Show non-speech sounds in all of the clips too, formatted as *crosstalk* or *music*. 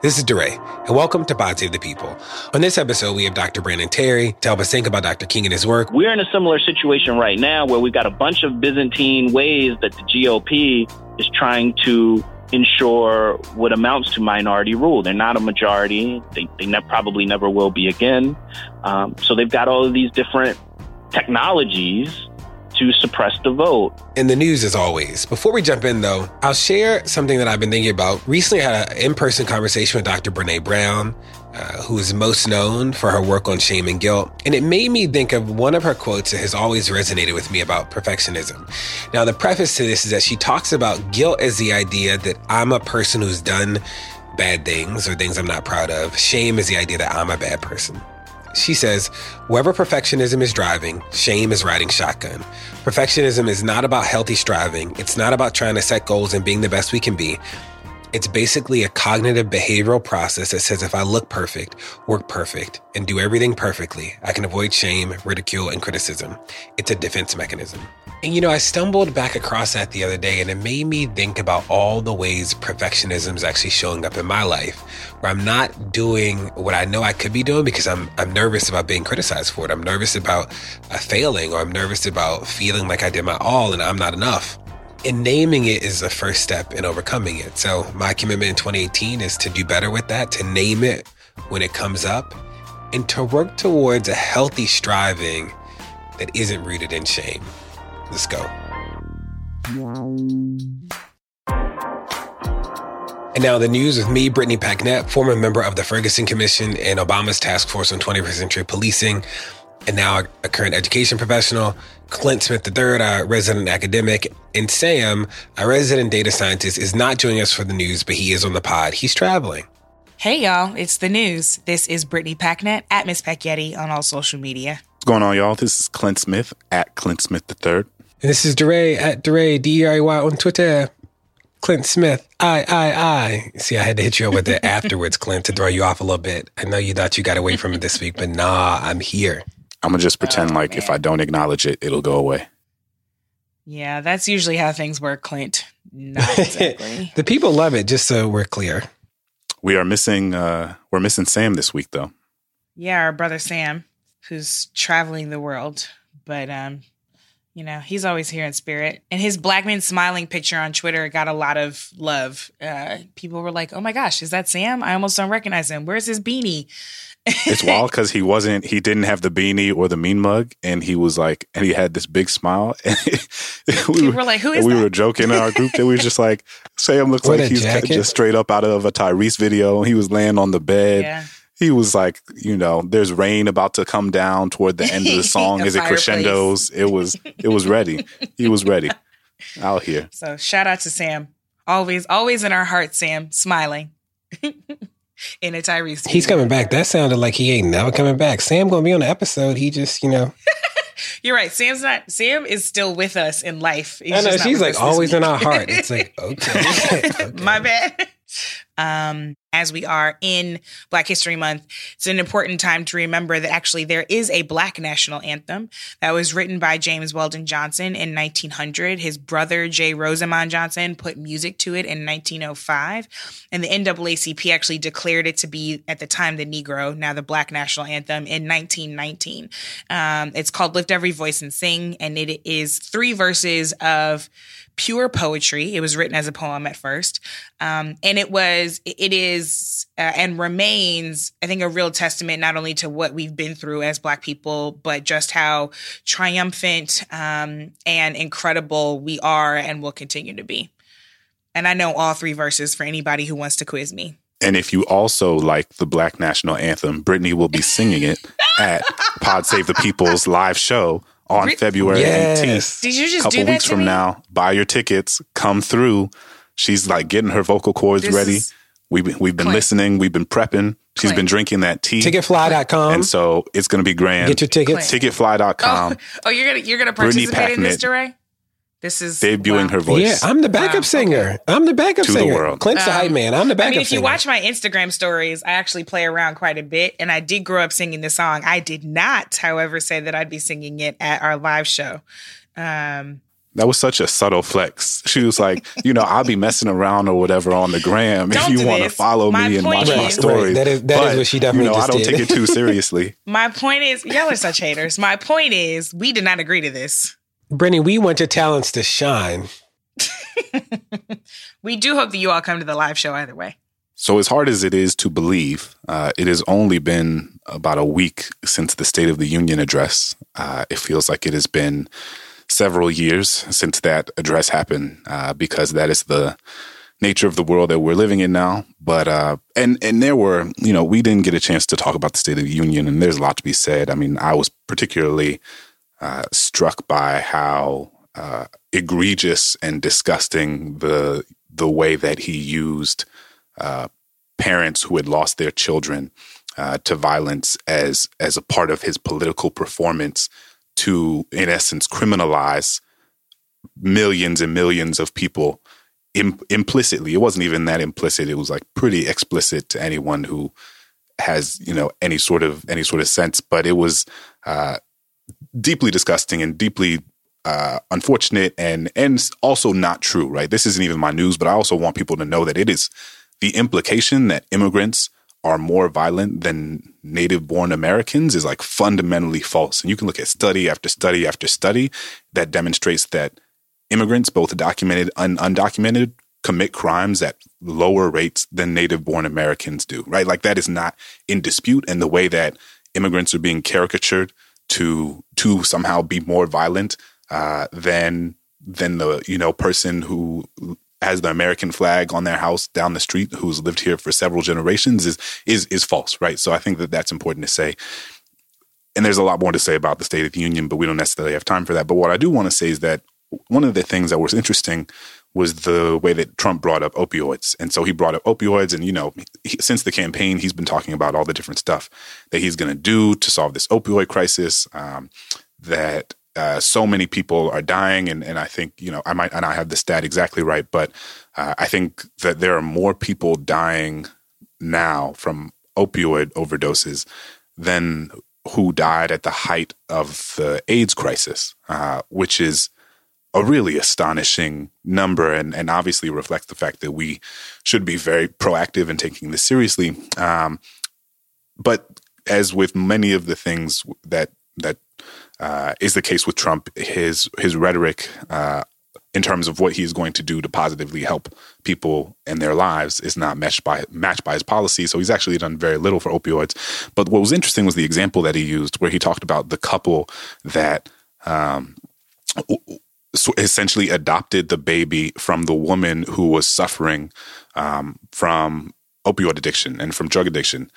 this is DeRay, and welcome to Pod Save the People. On this episode, we have Dr. Brandon Terry to help us think about Dr. King and his work. We're in a similar situation right now where we've got a bunch of Byzantine ways that the GOP is trying to ensure what amounts to minority rule. They're not a majority. They, they ne- probably never will be again. Um, so they've got all of these different technologies to suppress the vote. In the news, as always. Before we jump in, though, I'll share something that I've been thinking about. Recently, I had an in person conversation with Dr. Brene Brown, uh, who is most known for her work on shame and guilt. And it made me think of one of her quotes that has always resonated with me about perfectionism. Now, the preface to this is that she talks about guilt as the idea that I'm a person who's done bad things or things I'm not proud of. Shame is the idea that I'm a bad person. She says, wherever perfectionism is driving, shame is riding shotgun. Perfectionism is not about healthy striving. It's not about trying to set goals and being the best we can be. It's basically a cognitive behavioral process that says if I look perfect, work perfect, and do everything perfectly, I can avoid shame, ridicule, and criticism. It's a defense mechanism. And you know, I stumbled back across that the other day and it made me think about all the ways perfectionism is actually showing up in my life where I'm not doing what I know I could be doing because I'm, I'm nervous about being criticized for it. I'm nervous about uh, failing or I'm nervous about feeling like I did my all and I'm not enough. And naming it is the first step in overcoming it. So my commitment in 2018 is to do better with that, to name it when it comes up, and to work towards a healthy striving that isn't rooted in shame. Let's go. And now the news with me, Brittany Packnett, former member of the Ferguson Commission and Obama's Task Force on 21st Century Policing, and now a current education professional, Clint Smith III, a resident academic, and Sam, a resident data scientist, is not joining us for the news, but he is on the pod. He's traveling. Hey, y'all, it's the news. This is Brittany Packnett at Miss Packyetti on all social media. What's going on, y'all? This is Clint Smith at Clint Smith III. And this is DeRay at DeRay, D-E-R-A-Y on Twitter. Clint Smith, I, I, I. See, I had to hit you up with it *laughs* afterwards, Clint, to throw you off a little bit. I know you thought you got away from it this week, but nah, I'm here. I'm gonna just pretend Oh, like man. if I don't acknowledge it, it'll go away. Yeah, that's usually how things work, Clint. Not *laughs* exactly. the people love it, just so we're clear. We are missing uh we're missing Sam this week though. yeah, our brother Sam, who's traveling the world, but um, you know, he's always here in spirit. And his black man smiling picture on Twitter got a lot of love. Uh, people were like, "Oh my gosh, is that Sam? I almost don't recognize him. Where's his beanie?" It's wild because he wasn't he didn't have the beanie or the mean mug and he was like and he had this big smile and *laughs* we People were like, "Who is and we that?" were joking in our group that we were just like Sam looks What like he's jacket. just straight up out of a Tyrese video. He was laying on the bed. yeah, He was like, you know, there's rain about to come down toward the end of the *laughs* song A as it crescendos. It was it was ready. He was ready. *laughs* Out here. So shout out to Sam. Always, always in our hearts, Sam, smiling. *laughs* in a Tyrese. He's video. coming back. That sounded like he ain't never coming back. Sam gonna be on the episode. He just, you know, You're right. Sam's not. Sam is still with us in life. He's I know just she's like us this always in our heart. It's like okay, Okay. My bad. Um, as we are in Black History Month, it's an important time to remember that actually there is a Black national anthem that was written by James Weldon Johnson in 1900. His brother, J. Rosamond Johnson, put music to it in 1905. And the NAACP actually declared it to be, at the time, the Negro, now the Black national anthem, in 1919. Um, it's called Lift Every Voice and Sing, and it is three verses of pure poetry. It was written as a poem at first. Um, and it was, it is, uh, and remains, I think, a real testament not only to what we've been through as Black people, but just how triumphant um, and incredible we are and will continue to be. And I know all three verses for anybody who wants to quiz me. And if you also like the Black National Anthem, Brittany will be singing it *laughs* at Pod Save the People's live show on February Yes. 18th. Did you just couple do that weeks to from me? now. Buy your tickets, come through. She's like getting her vocal cords This ready. is- We've been, we've been Clint. listening. We've been prepping. She's Clint. been drinking that tea. Ticketfly.com. and so it's going to be grand. Get your tickets. Clint. Ticketfly.com. Oh, *laughs* oh, you're gonna you're gonna Brittany participate in this, Packnett. DeRay? This is debuting wow. her voice. Yeah, I'm the backup Wow, singer. I'm the backup To the singer. world. Clint's the Um, hype man. I'm the backup I mean, if you singer. watch my Instagram stories, I actually play around quite a bit, and I did grow up singing the song. I did not, however, say that I'd be singing it at our live show. Um, That was such a subtle flex. She was like, you know, I'll be messing around or whatever on the gram if Don't you want to follow My me and point watch my is- stories. Right, that is- that is But, what she definitely You know, just I don't did. take it too seriously. *laughs* my point is, y'all are such haters. My point is, we did not agree to this. Brittany, we want your talents to shine. *laughs* We do hope that you all come to the live show either way. So, as hard as it is to believe, uh, it has only been about a week since the State of the Union address. Uh, it feels like it has been several years since that address happened, uh, because that is the nature of the world that we're living in now. But uh, and and there were, you know, we didn't get a chance to talk about the State of the Union, and there's a lot to be said. I mean, I was particularly uh, struck by how uh, egregious and disgusting the the way that he used uh, parents who had lost their children uh, to violence as as a part of his political performance to, in essence, criminalize millions and millions of people Im- implicitly. It wasn't even that implicit; it was like pretty explicit to anyone who has you know any sort of any sort of sense. But it was uh, deeply disgusting and deeply uh, unfortunate and and also not true. Right? This isn't even my news, but I also want people to know that it is the implication that immigrants are more violent than native born Americans is like fundamentally false. And you can look at study after study after study that demonstrates that immigrants, both documented and undocumented, commit crimes at lower rates than native born Americans do, right? Like that is not in dispute. And the way that immigrants are being caricatured to to somehow be more violent uh, than than the you know person who has the American flag on their house down the street who's lived here for several generations is is is false, right? So I think that that's important to say. And there's a lot more to say about the State of the Union, but we don't necessarily have time for that. But what I do want to say is that one of the things that was interesting was the way that Trump brought up opioids. And so he brought up opioids. And, you know, he, since the campaign, he's been talking about all the different stuff that he's going to do to solve this opioid crisis, um, that uh, so many people are dying. And, and I think, you know, I might not have the stat exactly right, but uh, I think that there are more people dying now from opioid overdoses than who died at the height of the AIDS crisis, uh, which is a really astonishing number and, and obviously reflects the fact that we should be very proactive in taking this seriously. Um, but as with many of the things that that uh, is the case with Trump, his his rhetoric uh, in terms of what he's going to do to positively help people in their lives is not matched by matched by his policy. So he's actually done very little for opioids. But what was interesting was the example that he used, where he talked about the couple that. Um, essentially adopted the baby from the woman who was suffering um, from opioid addiction and from drug addiction.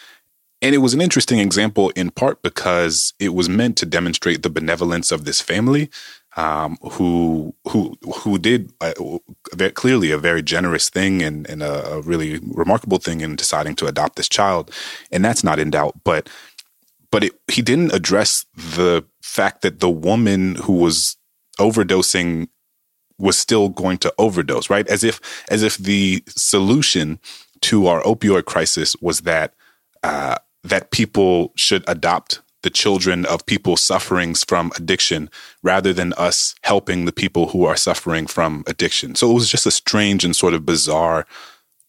And it was an interesting example in part because it was meant to demonstrate the benevolence of this family, um, who who who did uh, clearly a very generous thing and, and a, a really remarkable thing in deciding to adopt this child, and that's not in doubt. But but it, he didn't address the fact that the woman who was overdosing was still going to overdose, right? As if as if the solution to our opioid crisis was that uh, that people should adopt the children of people suffering from addiction rather than us helping the people who are suffering from addiction. So it was just a strange and sort of bizarre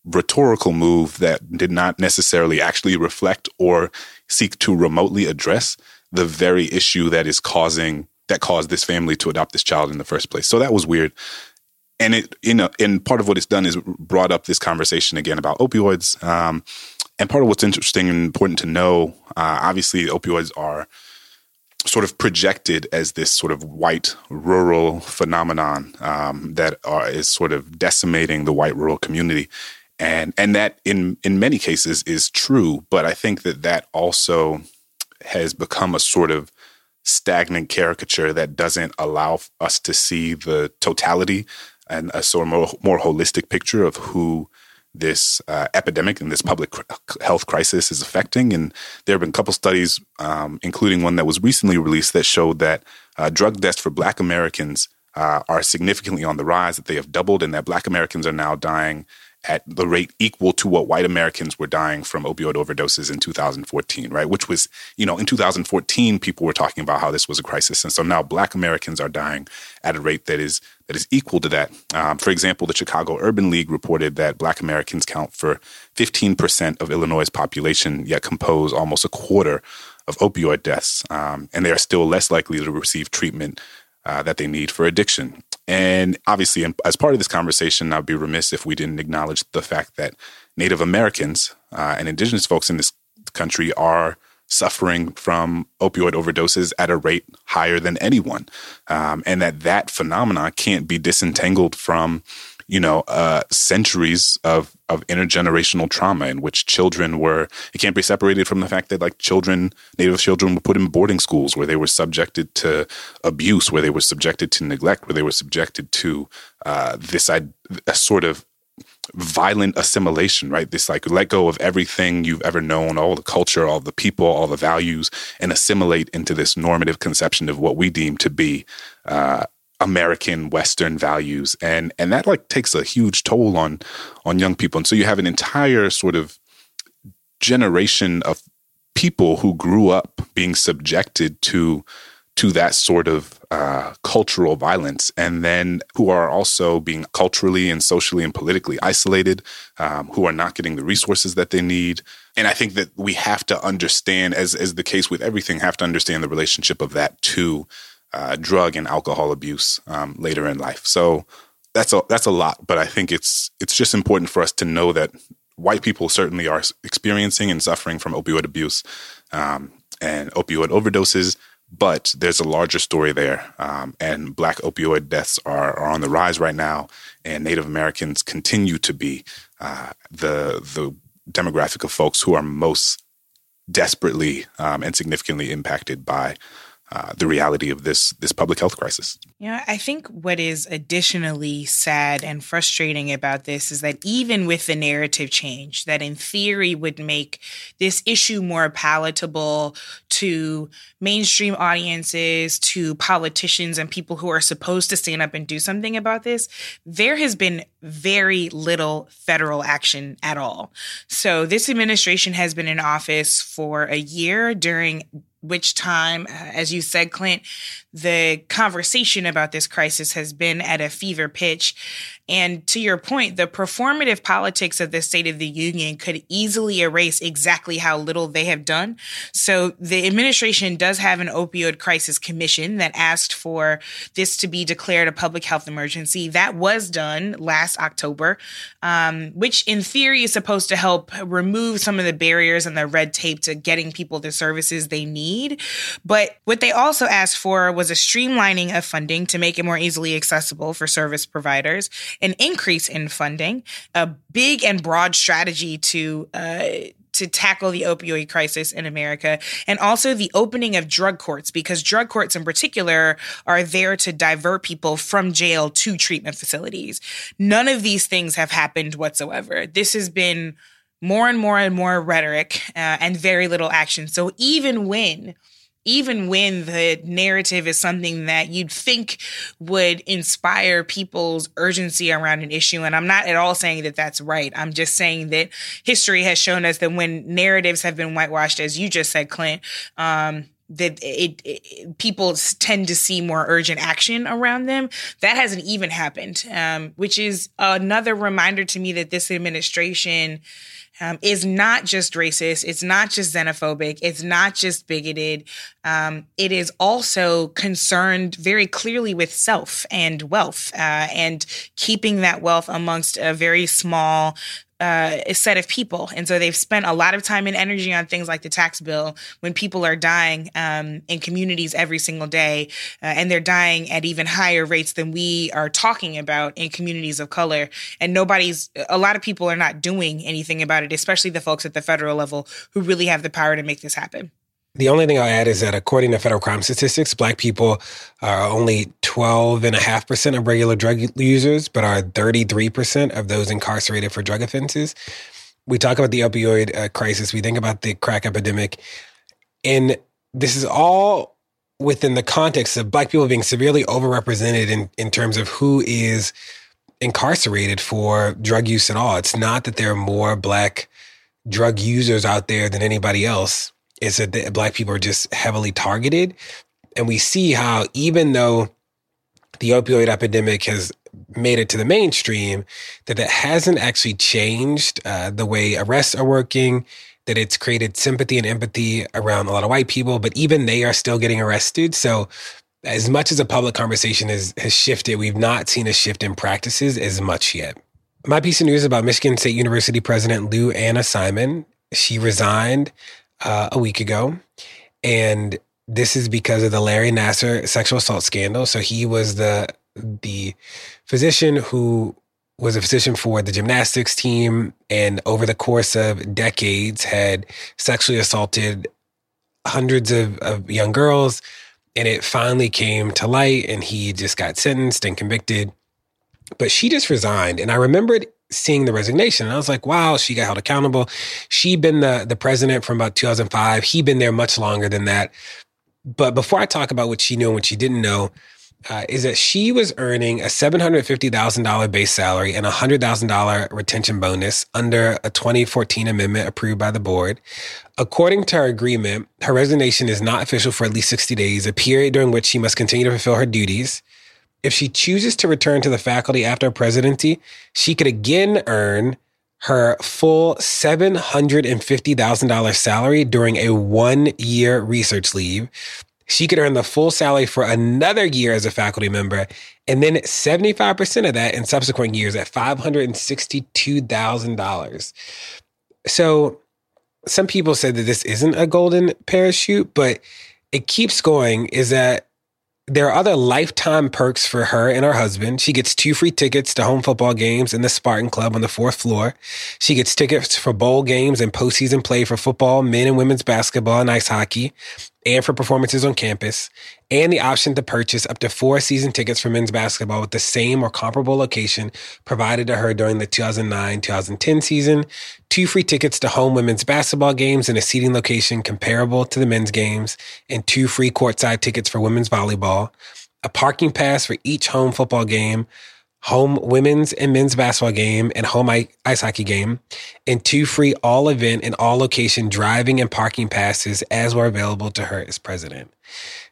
rhetorical move that did not necessarily actually reflect or seek to remotely address the very issue that is causing that caused this family to adopt this child in the first place. So that was weird. And it, you know, and part of what it's done is brought up this conversation again about opioids. Um, and part of what's interesting and important to know, uh, obviously, opioids are sort of projected as this sort of white rural phenomenon um, that are, is sort of decimating the white rural community, and and that in in many cases is true. But I think that that also has become a sort of stagnant caricature that doesn't allow us to see the totality and a sort of more, more holistic picture of who this uh, epidemic and this public health crisis is affecting. And there have been a couple studies, um, including one that was recently released, that showed that uh, drug deaths for Black Americans uh, are significantly on the rise, that they have doubled, and that Black Americans are now dying at the rate equal to what white Americans were dying from opioid overdoses in 2014, right? Which was, you know, in 2014, people were talking about how this was a crisis. And so now black Americans are dying at a rate that is that is equal to that. Um, for example, the Chicago Urban League reported that black Americans count for 15% of Illinois' population, yet compose almost a quarter of opioid deaths. Um, and they are still less likely to receive treatment uh, that they need for addiction. And obviously, as part of this conversation, I'd be remiss if we didn't acknowledge the fact that Native Americans uh, and indigenous folks in this country are suffering from opioid overdoses at a rate higher than anyone. Um, and that that phenomenon can't be disentangled from you know, uh, centuries of of intergenerational trauma in which children were. It can't be separated from the fact that like children, Native children, were put in boarding schools where they were subjected to abuse, where they were subjected to neglect, where they were subjected to uh, this a sort of violent assimilation, right? This like let go of everything you've ever known, all the culture, all the people, all the values, and assimilate into this normative conception of what we deem to be uh, American Western values, and and that like takes a huge toll on on young people. And so you have an entire sort of generation of people who grew up being subjected to to that sort of uh, cultural violence, and then who are also being culturally and socially and politically isolated, um, who are not getting the resources that they need. And I think that we have to understand, as as the case with everything, have to understand the relationship of that to uh, drug and alcohol abuse um, later in life. So that's a that's a lot, but I think it's it's just important for us to know that white people certainly are experiencing and suffering from opioid abuse um, and opioid overdoses. But there's a larger story there, um, and Black opioid deaths are, are on the rise right now, and Native Americans continue to be uh, the the demographic of folks who are most desperately um, and significantly impacted by uh, the reality of this this public health crisis. Yeah, I think what is additionally sad and frustrating about this is that even with the narrative change that in theory would make this issue more palatable to mainstream audiences, to politicians and people who are supposed to stand up and do something about this, there has been very little federal action at all. So this administration has been in office for a year during which time, uh, as you said, Clint, the conversation about this crisis has been at a fever pitch. And to your point, the performative politics of the State of the Union could easily erase exactly how little they have done. So the administration does have an opioid crisis commission that asked for this to be declared a public health emergency. That was done last October, um, which in theory is supposed to help remove some of the barriers and the red tape to getting people the services they need. But what they also asked for was a streamlining of funding to make it more easily accessible for service providers an increase in funding, a big and broad strategy to uh, to tackle the opioid crisis in America, and also the opening of drug courts, because drug courts in particular are there to divert people from jail to treatment facilities. None of these things have happened whatsoever. This has been more and more and more rhetoric uh, and very little action. So even when even when the narrative is something that you'd think would inspire people's urgency around an issue. And I'm not at all saying that that's right. I'm just saying that history has shown us that when narratives have been whitewashed, as you just said, Clint, um, that it, it, people tend to see more urgent action around them. That hasn't even happened, um, which is another reminder to me that this administration um, is not just racist. It's not just xenophobic. It's not just bigoted. Um, it is also concerned very clearly with self and wealth uh, and keeping that wealth amongst a very small uh, set of people. And so they've spent a lot of time and energy on things like the tax bill when people are dying um, in communities every single day. Uh, and they're dying at even higher rates than we are talking about in communities of color. And nobody's, a lot of people are not doing anything about it, especially the folks at the federal level who really have the power to make this happen. The only thing I'll add is that according to federal crime statistics, black people are only 12.5% of regular drug users, but are 33% of those incarcerated for drug offenses. We talk about the opioid uh, crisis, we think about the crack epidemic, and this is all within the context of black people being severely overrepresented in, in terms of who is incarcerated for drug use at all. It's not that there are more black drug users out there than anybody else. It's that black people are just heavily targeted. And we see how even though the opioid epidemic has made it to the mainstream, that it hasn't actually changed uh, the way arrests are working, that it's created sympathy and empathy around a lot of white people, but even they are still getting arrested. So as much as the public conversation has, has shifted, we've not seen a shift in practices as much yet. My piece of news about Michigan State University President Lou Anna Simon. She resigned uh, a week ago. And this is because of the Larry Nassar sexual assault scandal. So he was the the physician who was a physician for the gymnastics team and over the course of decades had sexually assaulted hundreds of, of young girls and it finally came to light and he just got sentenced and convicted but she just resigned and i remembered seeing the resignation and i was like wow she got held accountable she'd been the, the president from about 2005 he'd been there much longer than that but before i talk about what she knew and what she didn't know uh, is that she was earning a $750,000 base salary and a $100,000 retention bonus under a 2014 amendment approved by the board. According to her agreement, her resignation is not official for at least 60 days, a period during which she must continue to fulfill her duties. If she chooses to return to the faculty after presidency, she could again earn her full $750,000 salary during a one year research leave she could earn the full salary for another year as a faculty member, and then 75% of that in subsequent years at $562,000. So some people said that this isn't a golden parachute, but it keeps going is that there are other lifetime perks for her and her husband. She gets two free tickets to home football games in the Spartan Club on the fourth floor. She gets tickets for bowl games and postseason play for football, men and women's basketball, and ice hockey and for performances on campus, and the option to purchase up to four season tickets for men's basketball with the same or comparable location provided to her during the 2009 2010 season, two free tickets to home women's basketball games in a seating location comparable to the men's games, and two free courtside tickets for women's volleyball, a parking pass for each home football game, home women's and men's basketball game and home ice hockey game, and two free all event and all location driving and parking passes as were available to her as president.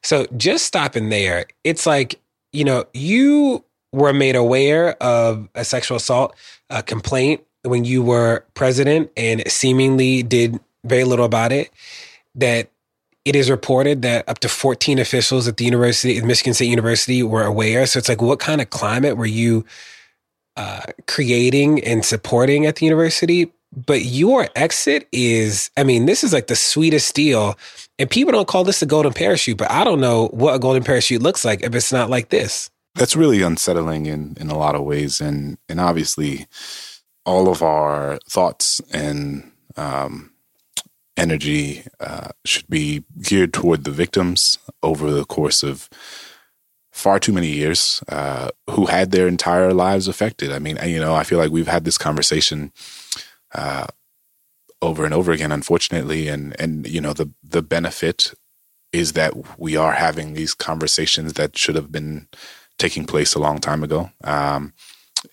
So just stopping there, it's like, you know, you were made aware of a sexual assault uh, complaint when you were president and seemingly did very little about it. That it is reported that up to 14 officials at the University, at Michigan State University, were aware. So it's like, what kind of climate were you uh, creating and supporting at the university? But your exit is, I mean, this is like the sweetest deal. And people don't call this a golden parachute, but I don't know what a golden parachute looks like if it's not like this. That's really unsettling in, in a lot of ways. And, and obviously, all of our thoughts and um, energy uh, should be geared toward the victims over the course of far too many years uh, who had their entire lives affected. I mean, you know, I feel like we've had this conversation uh, over and over again, unfortunately, and and you know, the the benefit is that we are having these conversations that should have been taking place a long time ago. Um,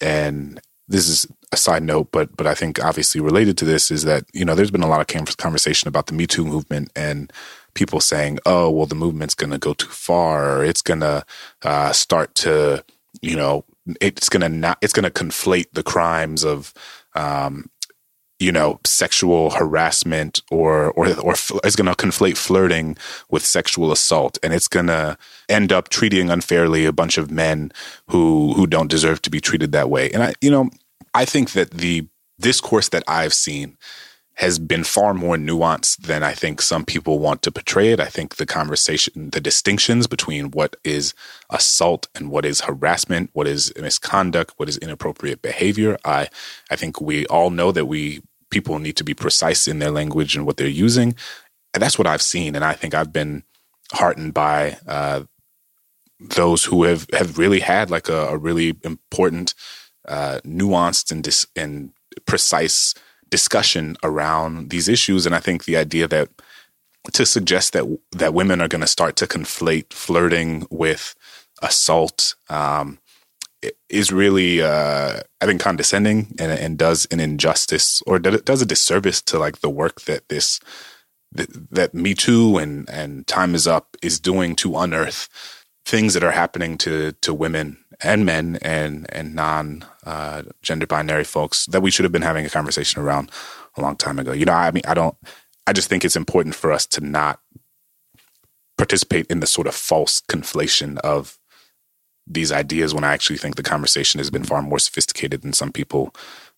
and this is a side note, but but I think obviously related to this is that you know there's been a lot of conversation about the Me Too movement and people saying, oh well, the movement's going to go too far, or it's going to uh, start to you know it's going to not it's going to conflate the crimes of um, you know sexual harassment or or or it's going to conflate flirting with sexual assault and it's going to end up treating unfairly a bunch of men who who don't deserve to be treated that way. And i you know i think that the discourse that i've seen has been far more nuanced than I think some people want to portray it. I think the conversation, the distinctions between what is assault and what is harassment, what is misconduct, what is inappropriate behavior. I, I think we all know that we people need to be precise in their language and what they're using. And that's what I've seen. And I think I've been heartened by uh, those who have, have really had like a, a really important, uh, nuanced and, dis- and precise discussion around these issues. And I think the idea that to suggest that that women are going to start to conflate flirting with assault um, is really, uh, I think, condescending and, and does an injustice or does a disservice to like the work that this that, Me Too and and Time Is Up is doing to unearth things that are happening to to women and men and and non uh, gender binary folks that we should have been having a conversation around a long time ago. You know, I mean, I don't. I just think it's important for us to not participate in the sort of false conflation of these ideas when I actually think the conversation has been far more sophisticated than some people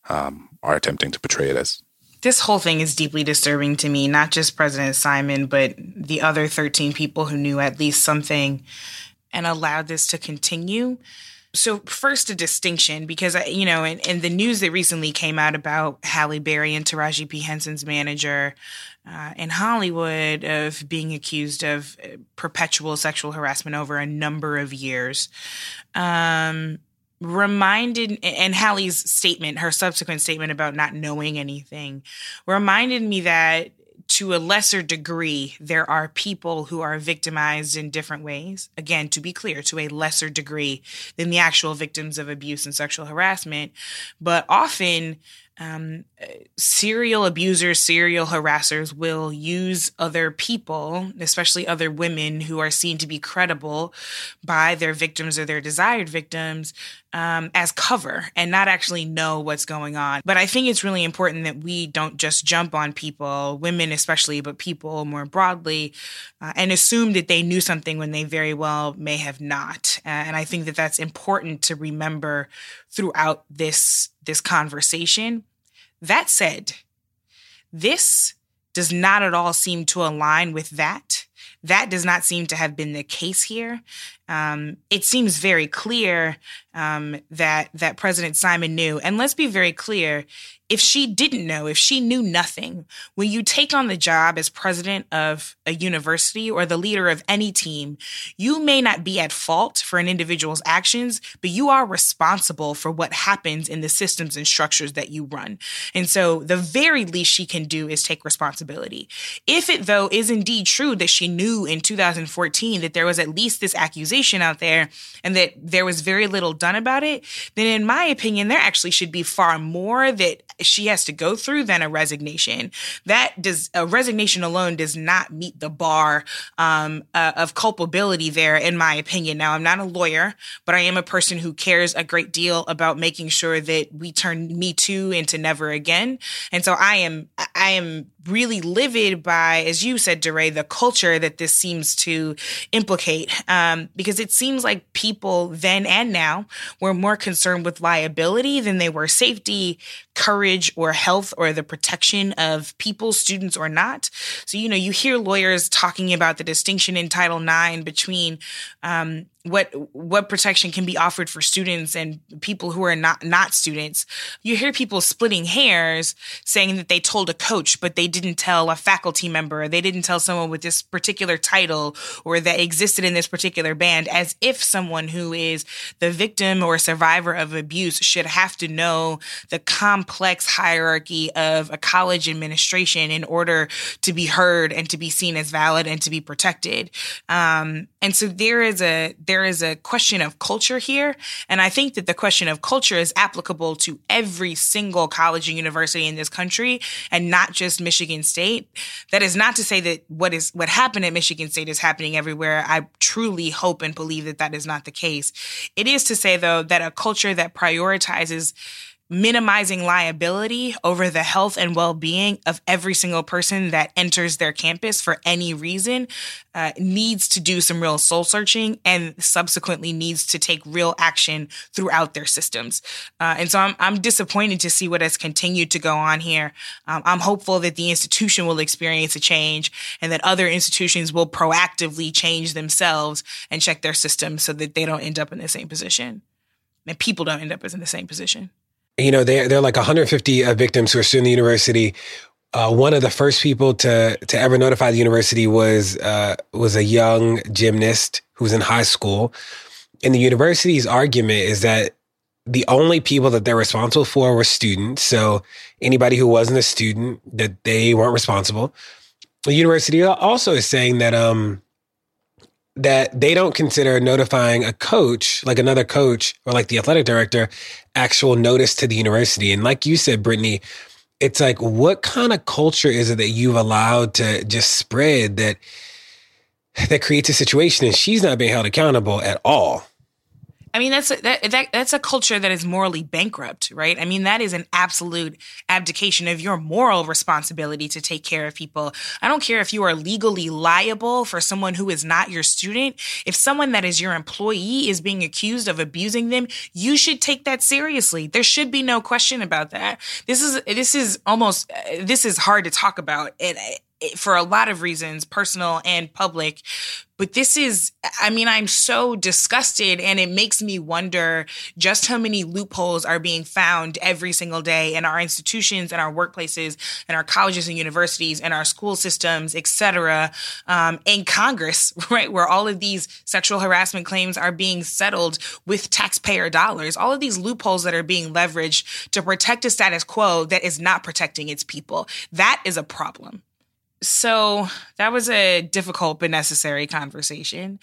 um, are attempting to portray it as. This whole thing is deeply disturbing to me, not just President Simon, but the other 13 people who knew at least something and allowed this to continue. So, first, a distinction because, you know, in, in, the news that recently came out about Halle Berry and Taraji P. Henson's manager uh, in Hollywood of being accused of uh, perpetual sexual harassment over a number of years. Um, reminded and Halle's statement, her subsequent statement about not knowing anything, reminded me that to a lesser degree, there are people who are victimized in different ways. Again, to be clear, to a lesser degree than the actual victims of abuse and sexual harassment. But often, um, serial abusers, serial harassers will use other people, especially other women who are seen to be credible by their victims or their desired victims, um, as cover and not actually know what's going on. But I think it's really important that we don't just jump on people, women especially, but people more broadly, uh, and assume that they knew something when they very well may have not. And I think that that's important to remember throughout this this conversation that said, this does not at all seem to align with that. That does not seem to have been the case here. Um, it seems very clear um, that that President Simon knew. And let's be very clear: if she didn't know, if she knew nothing, when you take on the job as president of a university or the leader of any team, you may not be at fault for an individual's actions, but you are responsible for what happens in the systems and structures that you run. And so the very least she can do is take responsibility. If it, though, is indeed true that she knew in 2014 that there was at least this accusation out there and that there was very little done about it, then in my opinion, there actually should be far more that she has to go through than a resignation. That does a resignation alone does not meet the bar um, uh, of culpability there, in my opinion. Now, I'm not a lawyer, but I am a person who cares a great deal about making sure that we turn Me Too into never again. And so I am I am really livid by, as you said, DeRay, the culture that this seems to implicate, um, because it seems like people then and now were more concerned with liability than they were safety, courage, or health, or the protection of people, students or not. So, you know, you hear lawyers talking about the distinction in Title IX between um, what what protection can be offered for students and people who are not not students. You hear people splitting hairs saying that they told a coach but they didn't tell a faculty member. They didn't tell someone with this particular title or that existed in this particular band as if someone who is the victim or survivor of abuse should have to know the complex hierarchy of a college administration in order to be heard and to be seen as valid and to be protected. Um, and so there is a there is a question of culture here. And I think that the question of culture is applicable to every single college and university in this country and not just Michigan State. That is not to say that what is, what happened at Michigan State is happening everywhere. I truly hope and believe that that is not the case. It is to say though that a culture that prioritizes minimizing liability over the health and well-being of every single person that enters their campus for any reason uh, needs to do some real soul searching and subsequently needs to take real action throughout their systems. Uh, and so I'm, I'm disappointed to see what has continued to go on here. Um, i'm hopeful that the institution will experience a change and that other institutions will proactively change themselves and check their systems so that they don't end up in the same position. And people don't end up in the same position you know, they're, they're like 150 uh, victims who are suing the university. Uh, one of the first people to to ever notify the university was uh, was a young gymnast who was in high school. And the university's argument is that the only people that they're responsible for were students. So anybody who wasn't a student, that they weren't responsible. the university also is saying that um that they don't consider notifying a coach, like another coach or like the athletic director, actual notice to the university. And like you said, Brittany, it's like, what kind of culture is it that you've allowed to just spread that that creates a situation and she's not being held accountable at all? I mean, that's a, that, that that's a culture that is morally bankrupt, right? I mean, that is an absolute abdication of your moral responsibility to take care of people. I don't care if you are legally liable for someone who is not your student. If someone that is your employee is being accused of abusing them, you should take that seriously. There should be no question about that. This is this is almost uh, this is hard to talk about. For a lot of reasons, personal and public. But this is, I mean, I'm so disgusted and it makes me wonder just how many loopholes are being found every single day in our institutions and our workplaces and our colleges and universities and our school systems, et cetera, um, in Congress, *laughs* right? Where all of these sexual harassment claims are being settled with taxpayer dollars. All of these loopholes that are being leveraged to protect a status quo that is not protecting its people. That is a problem. So that was a difficult but necessary conversation.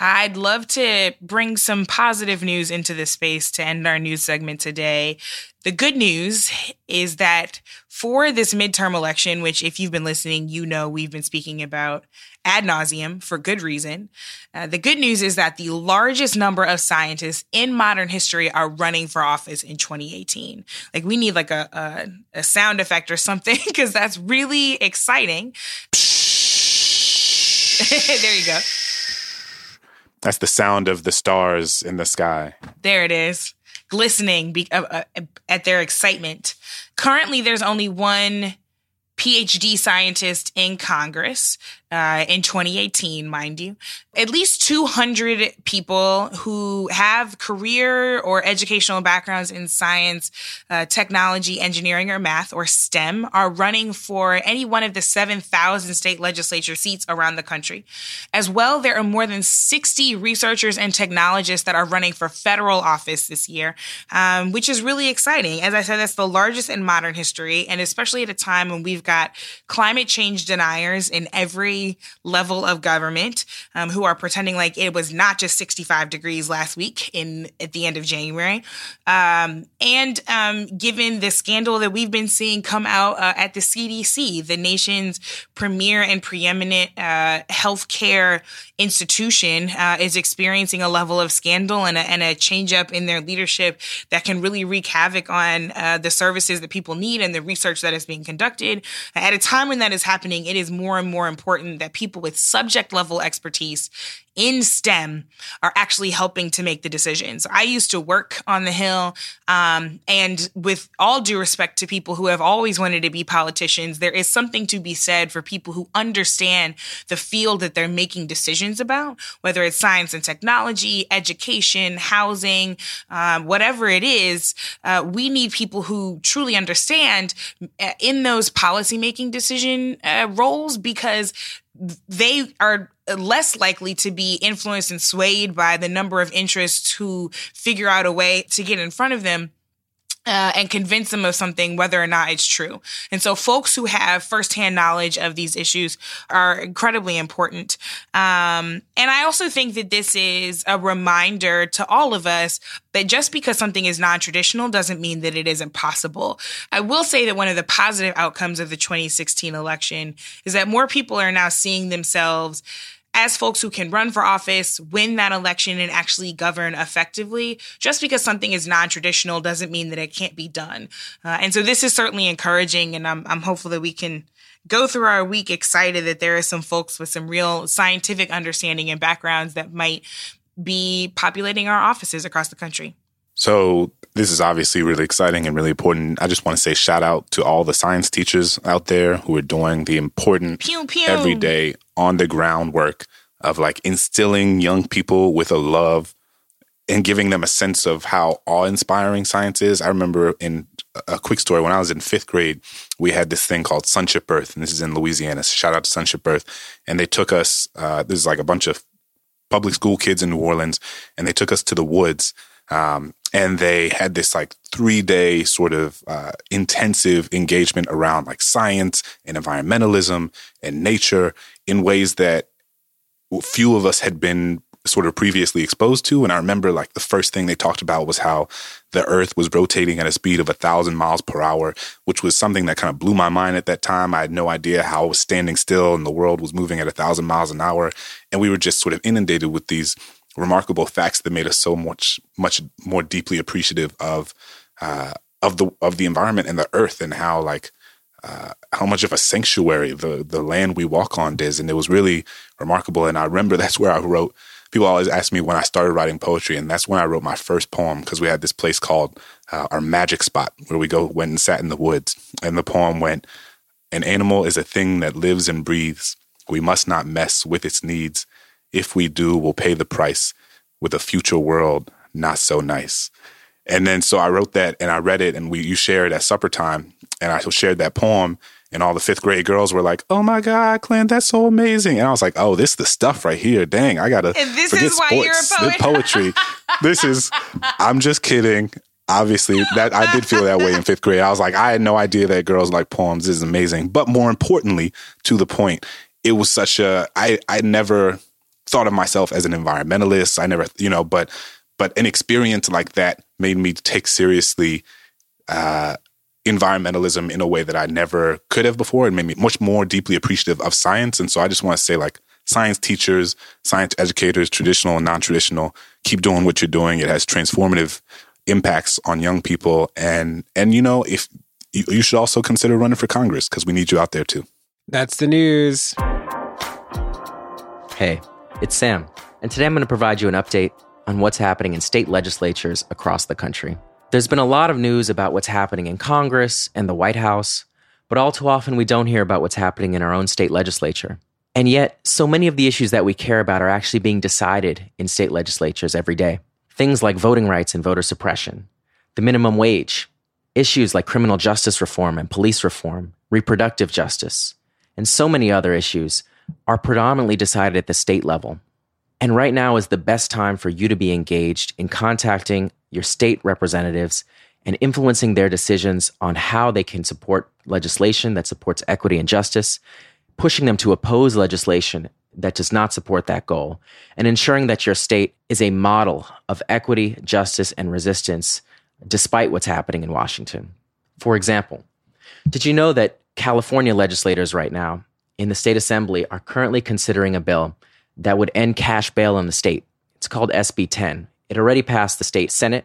I'd love to bring some positive news into this space to end our news segment today. The good news is that for this midterm election, which if you've been listening, you know we've been speaking about ad nauseum for good reason. Uh, the good news is that the largest number of scientists in modern history are running for office in 2018. Like we need like a a, a sound effect or something *laughs* because that's really exciting. *laughs* there you go. That's the sound of the stars in the sky. There it is, glistening be- uh, uh, at their excitement. Currently, there's only one PhD scientist in Congress uh, in 2018, mind you. At least 200 people who have career or educational backgrounds in science, uh, technology, engineering, or math, or STEM, are running for any one of the 7,000 state legislature seats around the country. As well, there are more than 60 researchers and technologists that are running for federal office this year, um, which is really exciting. As I said, that's the largest in modern history, and especially at a time when we've got climate change deniers in every level of government um, who are pretending like it was not just 65 degrees last week in at the end of January. Um, and um, given the scandal that we've been seeing come out uh, at the CDC, the nation's premier and preeminent uh, healthcare institution uh, is experiencing a level of scandal and a, and a change up in their leadership that can really wreak havoc on uh, the services that people need and the research that is being conducted. At a time when that is happening, it is more and more important that people with subject level expertise in STEM are actually helping to make the decisions. I used to work on the Hill, um, and with all due respect to people who have always wanted to be politicians, there is something to be said for people who understand the field that they're making decisions about, whether it's science and technology, education, housing, uh, whatever it is. Uh, we need people who truly understand uh, in those policy making decision uh, roles because they are less likely to be influenced and swayed by the number of interests who figure out a way to get in front of them uh, and convince them of something, whether or not it's true. And so, folks who have firsthand knowledge of these issues are incredibly important. Um, and I also think that this is a reminder to all of us that just because something is non traditional doesn't mean that it isn't possible. I will say that one of the positive outcomes of the 2016 election is that more people are now seeing themselves as folks who can run for office, win that election, and actually govern effectively, just because something is non traditional doesn't mean that it can't be done. Uh, and so this is certainly encouraging, and I'm, I'm hopeful that we can go through our week excited that there are some folks with some real scientific understanding and backgrounds that might be populating our offices across the country. So this is obviously really exciting and really important. I just want to say shout out to all the science teachers out there who are doing the important pew, pew. everyday on the ground work of like instilling young people with a love and giving them a sense of how awe inspiring science is. I remember in a quick story when I was in fifth grade, we had this thing called Sunship Earth, and this is in Louisiana. So Shout out to Sunship Earth. And they took us, uh, this is like a bunch of public school kids in New Orleans, and they took us to the woods um, and they had this like three day sort of uh, intensive engagement around like science and environmentalism and nature in ways that few of us had been sort of previously exposed to. And I remember like the first thing they talked about was how the earth was rotating at a speed of a thousand miles per hour, which was something that kind of blew my mind at that time. I had no idea how it was standing still and the world was moving at a thousand miles an hour. And we were just sort of inundated with these remarkable facts that made us so much, much more deeply appreciative of, uh, of the, of the environment and the earth and how like, uh, how much of a sanctuary the the land we walk on is, and it was really remarkable. And I remember *laughs* that's where I wrote people always ask me when I started writing poetry, and that's when I wrote my first poem because we had this place called uh, our magic spot where we go went and sat in the woods. And the poem went, "An animal is a thing that lives and breathes. We must not mess with its needs. If we do, we'll pay the price with a future world not so nice." And then so I wrote that and I read it, and we you shared at supper time, and I shared that poem and all the fifth grade girls were like, "Oh my God, Clint, that's so amazing!" And I was like, "Oh, this is the stuff right here. Dang, I gotta and this forget is why sports. you're a poet. Poetry. this is. I'm just kidding. Obviously, that I did feel that way in fifth grade. I was like, I had no idea that girls like poems. This is amazing. But more importantly, to the point, it was such a. I I never thought of myself as an environmentalist. I never, you know, but but an experience like that made me take seriously. Uh, environmentalism in a way that I never could have before. It made me much more deeply appreciative of science. And so I just want to say, like, science teachers, science educators, traditional and non traditional, keep doing what you're doing. It has transformative impacts on young people. And, and you know, if you, you should also consider running for Congress because we need you out there too. That's the news. Hey, it's Sam. And today I'm going to provide you an update on what's happening in state legislatures across the country. There's been a lot of news about what's happening in Congress and the White House, but all too often we don't hear about what's happening in our own state legislature. And yet, so many of the issues that we care about are actually being decided in state legislatures every day. Things like voting rights and voter suppression, the minimum wage, issues like criminal justice reform and police reform, reproductive justice, and so many other issues are predominantly decided at the state level. And right now is the best time for you to be engaged in contacting your state representatives and influencing their decisions on how they can support legislation that supports equity and justice, pushing them to oppose legislation that does not support that goal, and ensuring that your state is a model of equity, justice, and resistance despite what's happening in Washington. For example, did you know that California legislators right now in the state assembly are currently considering a bill that would end cash bail in the state? It's called SB 10. It already passed the state Senate.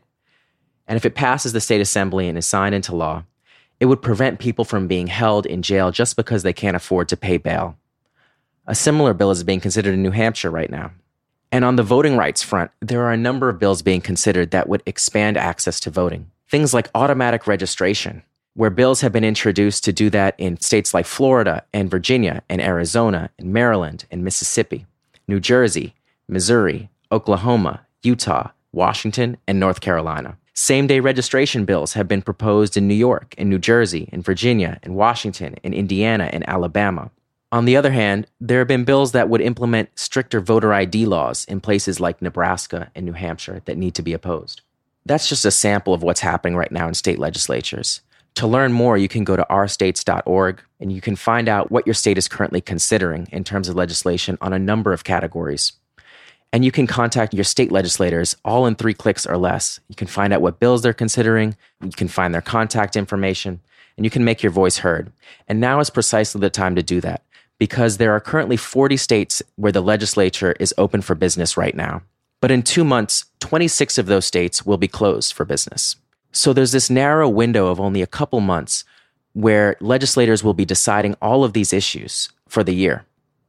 And if it passes the state assembly and is signed into law, it would prevent people from being held in jail just because they can't afford to pay bail. A similar bill is being considered in New Hampshire right now. And on the voting rights front, there are a number of bills being considered that would expand access to voting. Things like automatic registration, where bills have been introduced to do that in states like Florida and Virginia and Arizona and Maryland and Mississippi, New Jersey, Missouri, Oklahoma, Utah, Washington, and North Carolina. Same day registration bills have been proposed in New York, in New Jersey, in Virginia, in Washington, in Indiana, and Alabama. On the other hand, there have been bills that would implement stricter voter ID laws in places like Nebraska and New Hampshire that need to be opposed. That's just a sample of what's happening right now in state legislatures. To learn more, you can go to ourstates.org and you can find out what your state is currently considering in terms of legislation on a number of categories. And you can contact your state legislators all in three clicks or less. You can find out what bills they're considering, you can find their contact information, and you can make your voice heard. And now is precisely the time to do that because there are currently 40 states where the legislature is open for business right now. But in two months, 26 of those states will be closed for business. So there's this narrow window of only a couple months where legislators will be deciding all of these issues for the year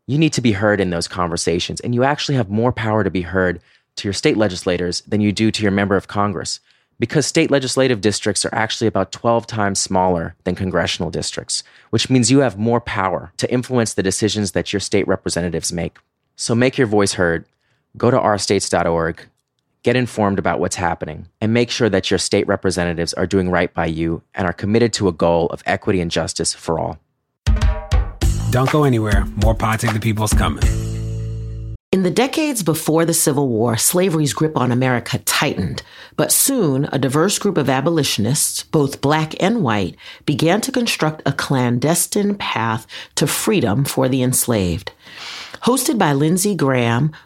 you need to be heard in those conversations. And you actually have more power to be heard to your state legislators than you do to your member of Congress because state legislative districts are actually about 12 times smaller than congressional districts, which means you have more power to influence the decisions that your state representatives make. So make your voice heard. Go to ourstates.org, get informed about what's happening, and make sure that your state representatives are doing right by you and are committed to a goal of equity and justice for all. Don't go anywhere. More Pod Save the People's coming. In the decades before the Civil War, slavery's grip on America tightened, but soon a diverse group of abolitionists, both black and white, began to construct a clandestine path to freedom for the enslaved. Hosted by Lindsay Graham,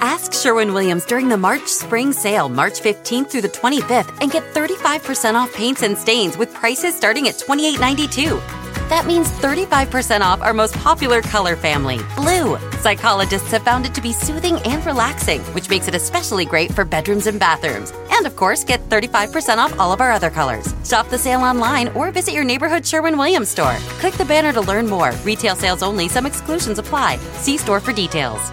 Ask Sherwin Williams during the March Spring Sale, March 15th through the 25th, and get 35% off paints and stains with prices starting at $28.92. That means 35% off our most popular color family, blue. Psychologists have found it to be soothing and relaxing, which makes it especially great for bedrooms and bathrooms. And of course, get 35% off all of our other colors. Shop the sale online or visit your neighborhood Sherwin Williams store. Click the banner to learn more. Retail sales only, some exclusions apply. See store for details.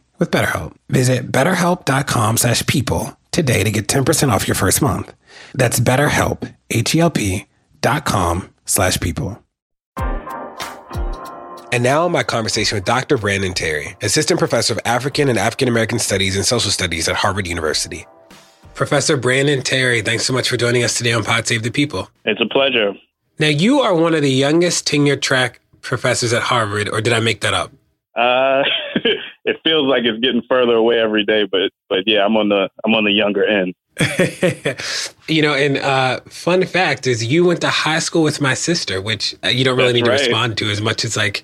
with BetterHelp. Visit betterhelp.com slash people today to get 10% off your first month. That's betterhelp, H-E-L-P dot com slash people. And now my conversation with Dr. Brandon Terry, Assistant Professor of African and African American Studies and Social Studies at Harvard University. Professor Brandon Terry, thanks so much for joining us today on Pod Save the People. It's a pleasure. Now, you are one of the youngest tenure track professors at Harvard, or did I make that up? Uh, *laughs* it feels like it's getting further away every day, but but yeah, I'm on the I'm on the younger end. *laughs* you know, and uh, fun fact is you went to high school with my sister, which uh, you don't really That's need right. to respond to as much as like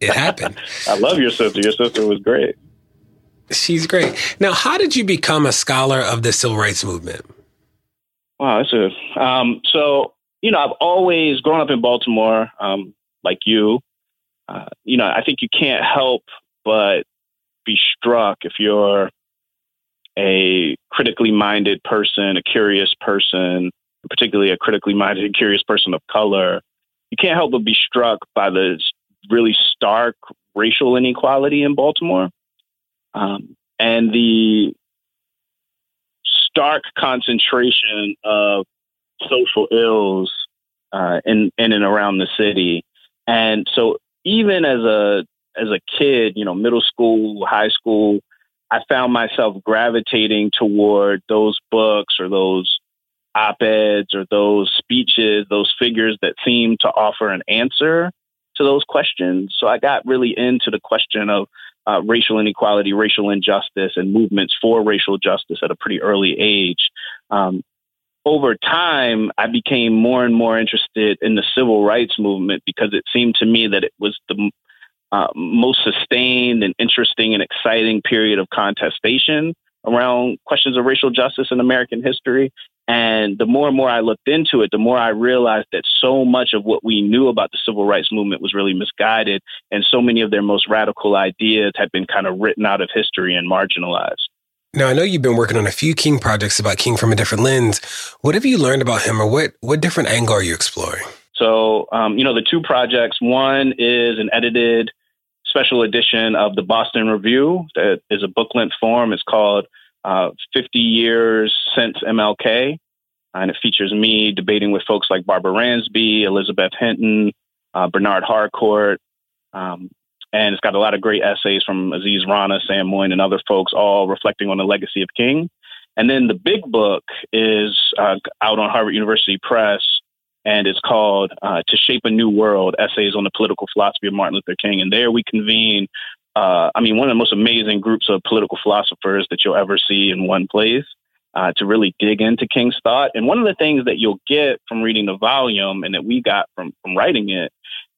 it happened. *laughs* I love your sister. Your sister was great. She's great. Now, how did you become a scholar of the civil rights movement? Wow, that's a um, so you know I've always grown up in Baltimore, um, like you. Uh, you know, I think you can't help but be struck if you're a critically minded person, a curious person, particularly a critically minded and curious person of color, you can't help but be struck by the really stark racial inequality in Baltimore um, and the stark concentration of social ills uh, in in and around the city. And so, even as a as a kid, you know, middle school, high school, I found myself gravitating toward those books or those op eds or those speeches, those figures that seemed to offer an answer to those questions. So I got really into the question of uh, racial inequality, racial injustice, and movements for racial justice at a pretty early age. Um, over time, I became more and more interested in the civil rights movement because it seemed to me that it was the uh, most sustained and interesting and exciting period of contestation around questions of racial justice in American history. And the more and more I looked into it, the more I realized that so much of what we knew about the civil rights movement was really misguided. And so many of their most radical ideas had been kind of written out of history and marginalized. Now, I know you've been working on a few King projects about King from a different lens. What have you learned about him or what, what different angle are you exploring? So, um, you know, the two projects one is an edited special edition of the Boston Review that is a book length form. It's called uh, 50 Years Since MLK. And it features me debating with folks like Barbara Ransby, Elizabeth Hinton, uh, Bernard Harcourt. Um, and it's got a lot of great essays from Aziz Rana, Sam Moyn, and other folks, all reflecting on the legacy of King. And then the big book is uh, out on Harvard University Press, and it's called uh, To Shape a New World Essays on the Political Philosophy of Martin Luther King. And there we convene, uh, I mean, one of the most amazing groups of political philosophers that you'll ever see in one place. Uh, to really dig into King's thought. And one of the things that you'll get from reading the volume and that we got from, from writing it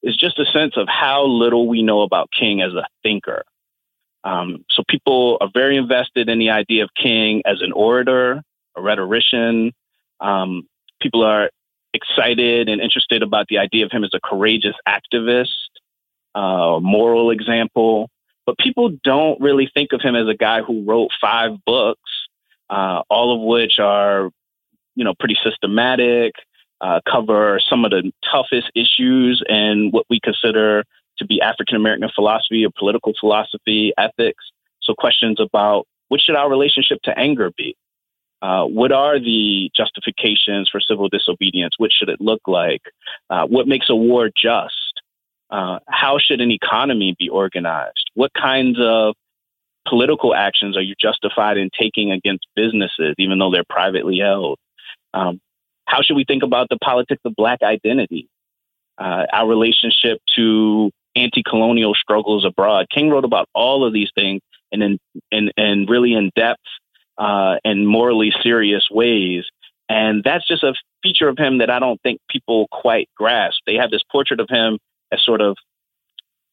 is just a sense of how little we know about King as a thinker. Um, so people are very invested in the idea of King as an orator, a rhetorician. Um, people are excited and interested about the idea of him as a courageous activist, uh, moral example. But people don't really think of him as a guy who wrote five books, uh, all of which are, you know, pretty systematic, uh, cover some of the toughest issues and what we consider to be African American philosophy or political philosophy, ethics. So questions about what should our relationship to anger be? Uh, what are the justifications for civil disobedience? What should it look like? Uh, what makes a war just? Uh, how should an economy be organized? What kinds of political actions are you justified in taking against businesses, even though they're privately held? Um, how should we think about the politics of Black identity? Uh, our relationship to anti-colonial struggles abroad. King wrote about all of these things and in, in, in really in depth uh, and morally serious ways. And that's just a feature of him that I don't think people quite grasp. They have this portrait of him as sort of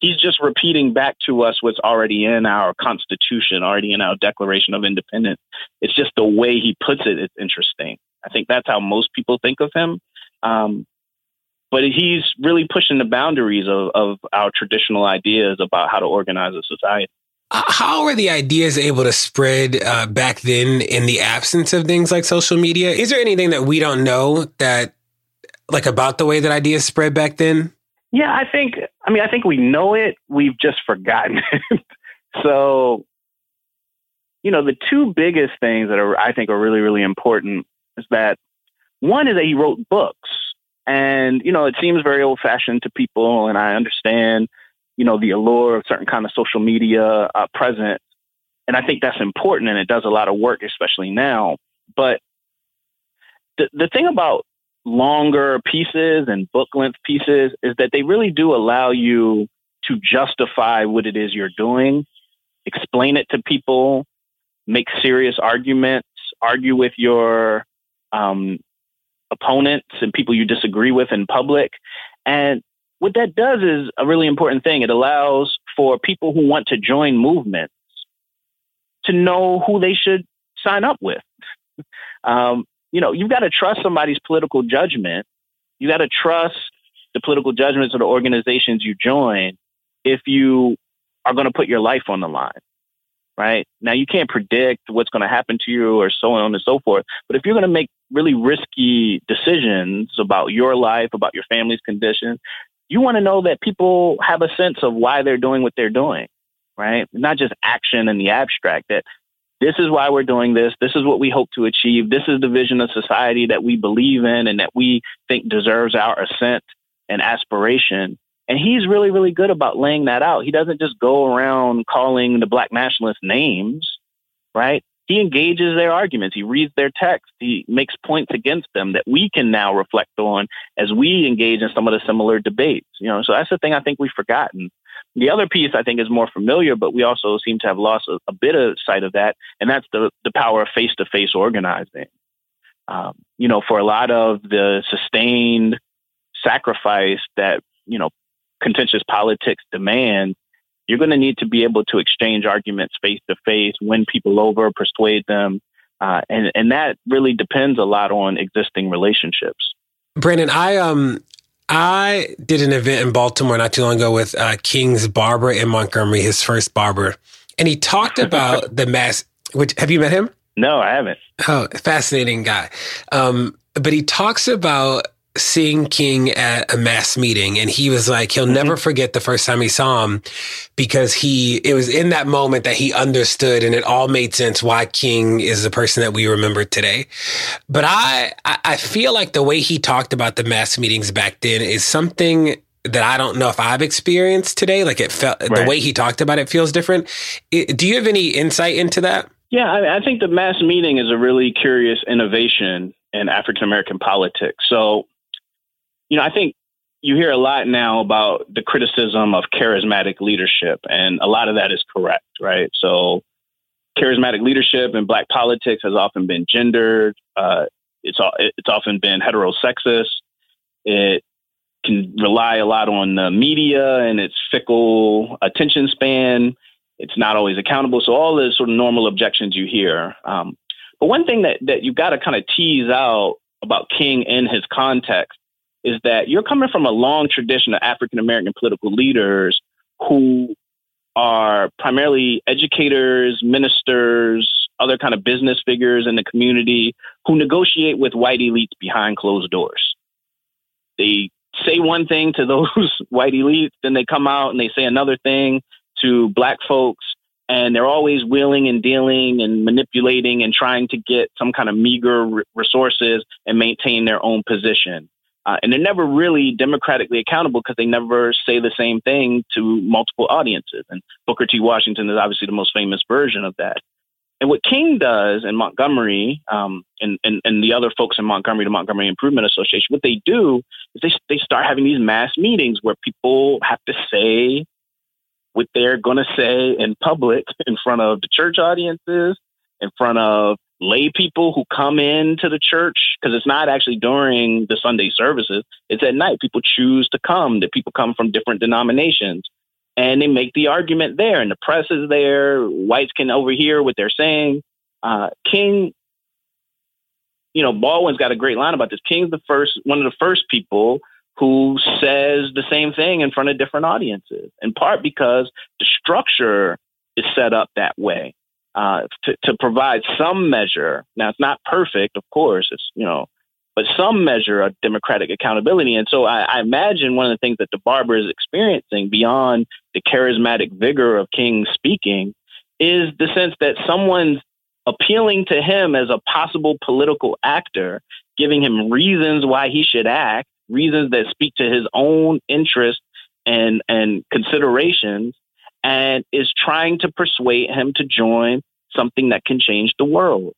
he's just repeating back to us what's already in our Constitution, already in our Declaration of Independence. It's just the way he puts it. It's interesting. I think that's how most people think of him. Um, but he's really pushing the boundaries of, of our traditional ideas about how to organize a society. How were the ideas able to spread uh, back then in the absence of things like social media? Is there anything that we don't know that, like, about the way that ideas spread back then? Yeah, I think. I mean, I think we know it. We've just forgotten *laughs* it. so, you know, the two biggest things that are I think are really really important is that one is that he wrote books, and you know, it seems very old fashioned to people, and I understand you know, the allure of certain kind of social media uh, present. And I think that's important and it does a lot of work, especially now. But the, the thing about longer pieces and book length pieces is that they really do allow you to justify what it is you're doing, explain it to people, make serious arguments, argue with your um, opponents and people you disagree with in public. And what that does is a really important thing. It allows for people who want to join movements to know who they should sign up with. *laughs* um, you know, you've got to trust somebody's political judgment. You got to trust the political judgments of the organizations you join if you are going to put your life on the line. Right now, you can't predict what's going to happen to you or so on and so forth. But if you're going to make really risky decisions about your life, about your family's condition, you want to know that people have a sense of why they're doing what they're doing, right? Not just action in the abstract, that this is why we're doing this. This is what we hope to achieve. This is the vision of society that we believe in and that we think deserves our assent and aspiration. And he's really, really good about laying that out. He doesn't just go around calling the black nationalists names, right? He engages their arguments. He reads their text. He makes points against them that we can now reflect on as we engage in some of the similar debates. You know, so that's the thing I think we've forgotten. The other piece I think is more familiar, but we also seem to have lost a, a bit of sight of that, and that's the the power of face to face organizing. Um, you know, for a lot of the sustained sacrifice that you know contentious politics demand, you're going to need to be able to exchange arguments face to face, win people over, persuade them. Uh, and, and that really depends a lot on existing relationships. Brandon, I, um, I did an event in Baltimore not too long ago with uh, King's barber in Montgomery, his first barber, and he talked *laughs* about the mass. Which have you met him? No, I haven't. Oh, fascinating guy. Um, but he talks about seeing King at a mass meeting and he was like, he'll mm-hmm. never forget the first time he saw him because he, it was in that moment that he understood and it all made sense why King is the person that we remember today. But I, I feel like the way he talked about the mass meetings back then is something that I don't know if I've experienced today. Like it felt, right. the way he talked about it feels different. do you have any insight into that? Yeah, I, I think the mass meeting is a really curious innovation in African American politics. So you know, I think you hear a lot now about the criticism of charismatic leadership, and a lot of that is correct, right? So, charismatic leadership in Black politics has often been gendered. Uh, it's it's often been heterosexist. It can rely a lot on the media and its fickle attention span. It's not always accountable. So all the sort of normal objections you hear. Um, but one thing that that you've got to kind of tease out about King in his context is that you're coming from a long tradition of African American political leaders who are primarily educators, ministers, other kind of business figures in the community who negotiate with white elites behind closed doors. They say one thing to *laughs* those white elites, then they come out and they say another thing to black folks, and they're always wheeling and dealing and manipulating and trying to get some kind of meager resources and maintain their own position. Uh, and they're never really democratically accountable because they never say the same thing to multiple audiences. And Booker T. Washington is obviously the most famous version of that. And what King does in Montgomery um, and, and, and the other folks in Montgomery, the Montgomery Improvement Association, what they do is they, they start having these mass meetings where people have to say what they're going to say in public in front of the church audiences, in front of lay people who come into the church because it's not actually during the Sunday services. It's at night. People choose to come. That people come from different denominations, and they make the argument there. And the press is there. Whites can overhear what they're saying. Uh, King, you know, Baldwin's got a great line about this. King's the first, one of the first people who says the same thing in front of different audiences. In part because the structure is set up that way uh, to, to provide some measure. Now, it's not perfect, of course. It's you know, but some measure of democratic accountability. And so, I, I imagine one of the things that DeBarber is experiencing beyond the charismatic vigor of King speaking is the sense that someone's appealing to him as a possible political actor, giving him reasons why he should act, reasons that speak to his own interests and and considerations and is trying to persuade him to join something that can change the world.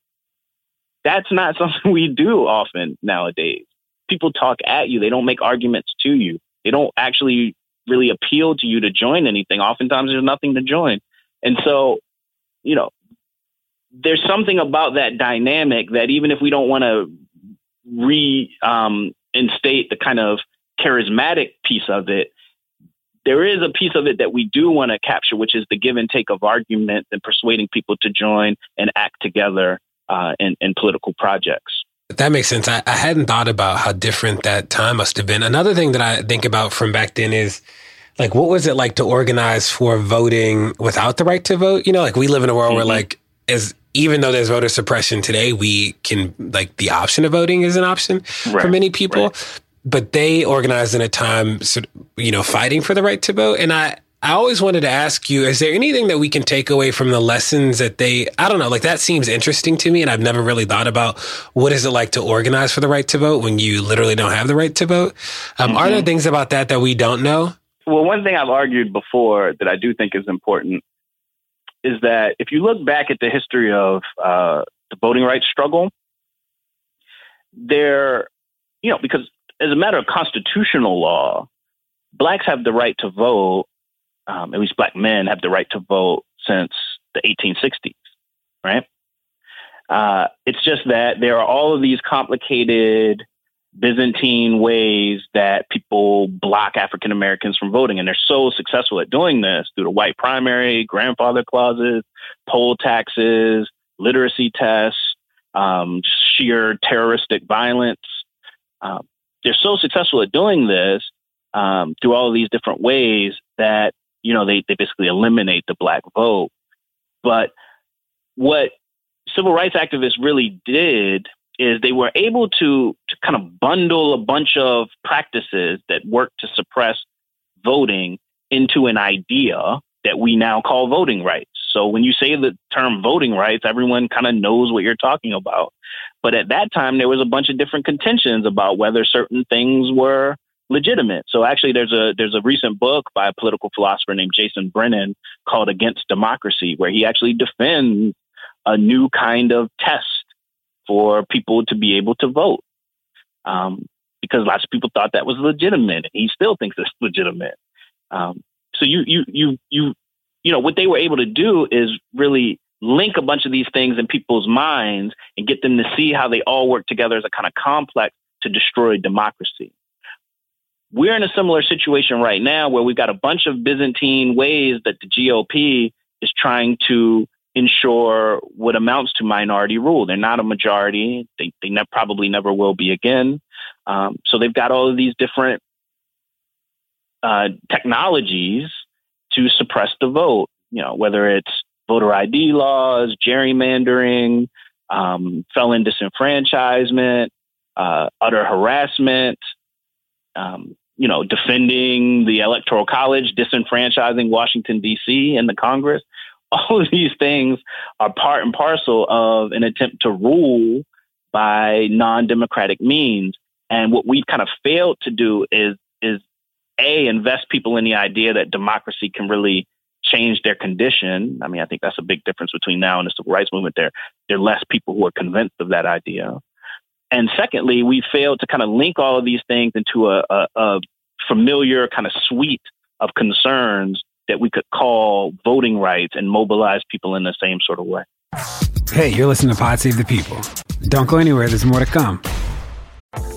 That's not *laughs* something we do often nowadays. People talk at you, they don't make arguments to you, they don't actually really appeal to you to join anything. Oftentimes, there's nothing to join. And so, you know, there's something about that dynamic that even if we don't want to re um, instate the kind of charismatic piece of it, there is a piece of it that we do want to capture, which is the give and take of arguments and persuading people to join and act together uh, in, in political projects. That makes sense. I, I, hadn't thought about how different that time must have been. Another thing that I think about from back then is like, what was it like to organize for voting without the right to vote? You know, like we live in a world mm-hmm. where like, as even though there's voter suppression today, we can like the option of voting is an option right. for many people. Right but they organized in a time, you know, fighting for the right to vote. And I, I always wanted to ask you, is there anything that we can take away from the lessons that they, I don't know, like that seems interesting to me. And I've never really thought about what is it like to organize for the right to vote when you literally don't have the right to vote. Um, mm-hmm. Are there things about that that we don't know? Well, one thing I've argued before that I do think is important is that if you look back at the history of uh, the voting rights struggle, there, you know, because as a matter of constitutional law, blacks have the right to vote. Um, at least black men have the right to vote since the 1860s, right? Uh, it's just that there are all of these complicated Byzantine ways that people block African Americans from voting. And they're so successful at doing this through the white primary, grandfather clauses, poll taxes, literacy tests, um, sheer terroristic violence. Um, they're so successful at doing this um, through all these different ways that you know they they basically eliminate the black vote. But what civil rights activists really did is they were able to to kind of bundle a bunch of practices that work to suppress voting into an idea that we now call voting rights. So when you say the term voting rights, everyone kind of knows what you're talking about. But at that time, there was a bunch of different contentions about whether certain things were legitimate. So actually, there's a there's a recent book by a political philosopher named Jason Brennan called Against Democracy, where he actually defends a new kind of test for people to be able to vote. Um, because lots of people thought that was legitimate. He still thinks it's *laughs* legitimate. Um, so you you you you you know what they were able to do is really link a bunch of these things in people's minds and get them to see how they all work together as a kind of complex to destroy democracy. We're in a similar situation right now where we've got a bunch of Byzantine ways that the GOP is trying to ensure what amounts to minority rule. They're not a majority. They, they ne- probably never will be again. Um, so they've got all of these different uh, technologies to suppress the vote. You know, whether it's voter ID laws, gerrymandering, um, felon disenfranchisement, uh, utter harassment, um, you know, defending the Electoral College, disenfranchising Washington, D.C. and the Congress. *laughs* All of these things are part and parcel of an attempt to rule by non democratic means. And what we've kind of failed to do is, is a invest people in the idea that democracy can really change their condition. I mean, I think that's a big difference between now and the civil rights movement. There, there are less people who are convinced of that idea. And secondly, we failed to kind of link all of these things into a, a, a familiar kind of suite of concerns that we could call voting rights and mobilize people in the same sort of way. Hey, you're listening to Pod Save the People. Don't go anywhere, there's more to come.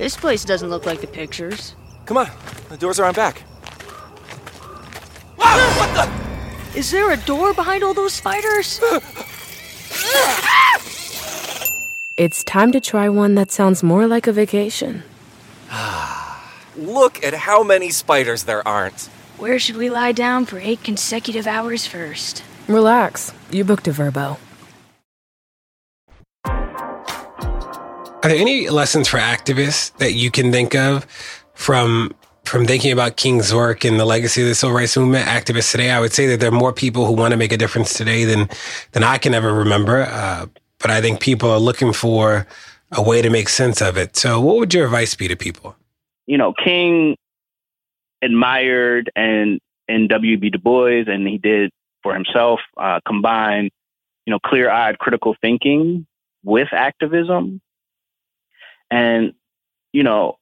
This place doesn't look like the pictures. Come on, the doors are on back. Wow, what the? Is there a door behind all those spiders? *laughs* It's time to try one that sounds more like a vacation. Ah, look at how many spiders there aren't. Where should we lie down for eight consecutive hours first? Relax. You booked a Vrbo. Are there any lessons for activists that you can think of from from thinking about King's work and the legacy of the civil rights movement? Activists today, I would say that there are more people who want to make a difference today than than I can ever remember. Uh, but I think people are looking for a way to make sense of it. So, what would your advice be to people? You know, King admired and and W.B. Du Bois, and he did for himself uh, combine, you know, clear-eyed critical thinking with activism and, you know,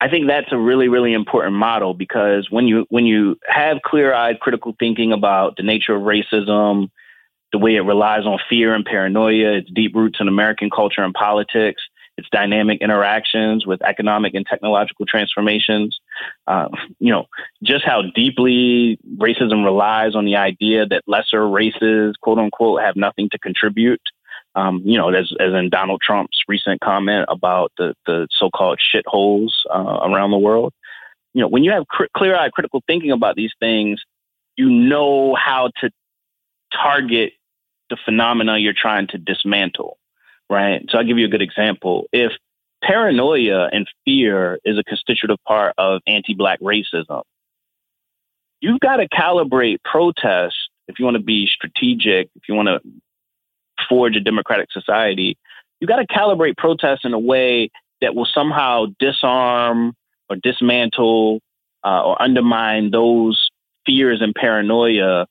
I think that's a really, really important model because when you when you have clear-eyed critical thinking about the nature of racism, the way it relies on fear and paranoia, its deep roots in American culture and politics, its dynamic interactions with economic and technological transformations, uh, you know, just how deeply racism relies on the idea that lesser races, quote unquote, have nothing to contribute um, you know, as, as in Donald Trump's recent comment about the, the so-called shitholes uh, around the world. You know, when you have cr- clear-eyed critical thinking about these things, you know how to target the phenomena you're trying to dismantle, right? So I'll give you a good example. If paranoia and fear is a constitutive part of anti-black racism, you've got to calibrate protest if you want to be strategic, if you want to forge a democratic society, you got to calibrate protests in a way that will somehow disarm or dismantle uh, or undermine those fears and paranoia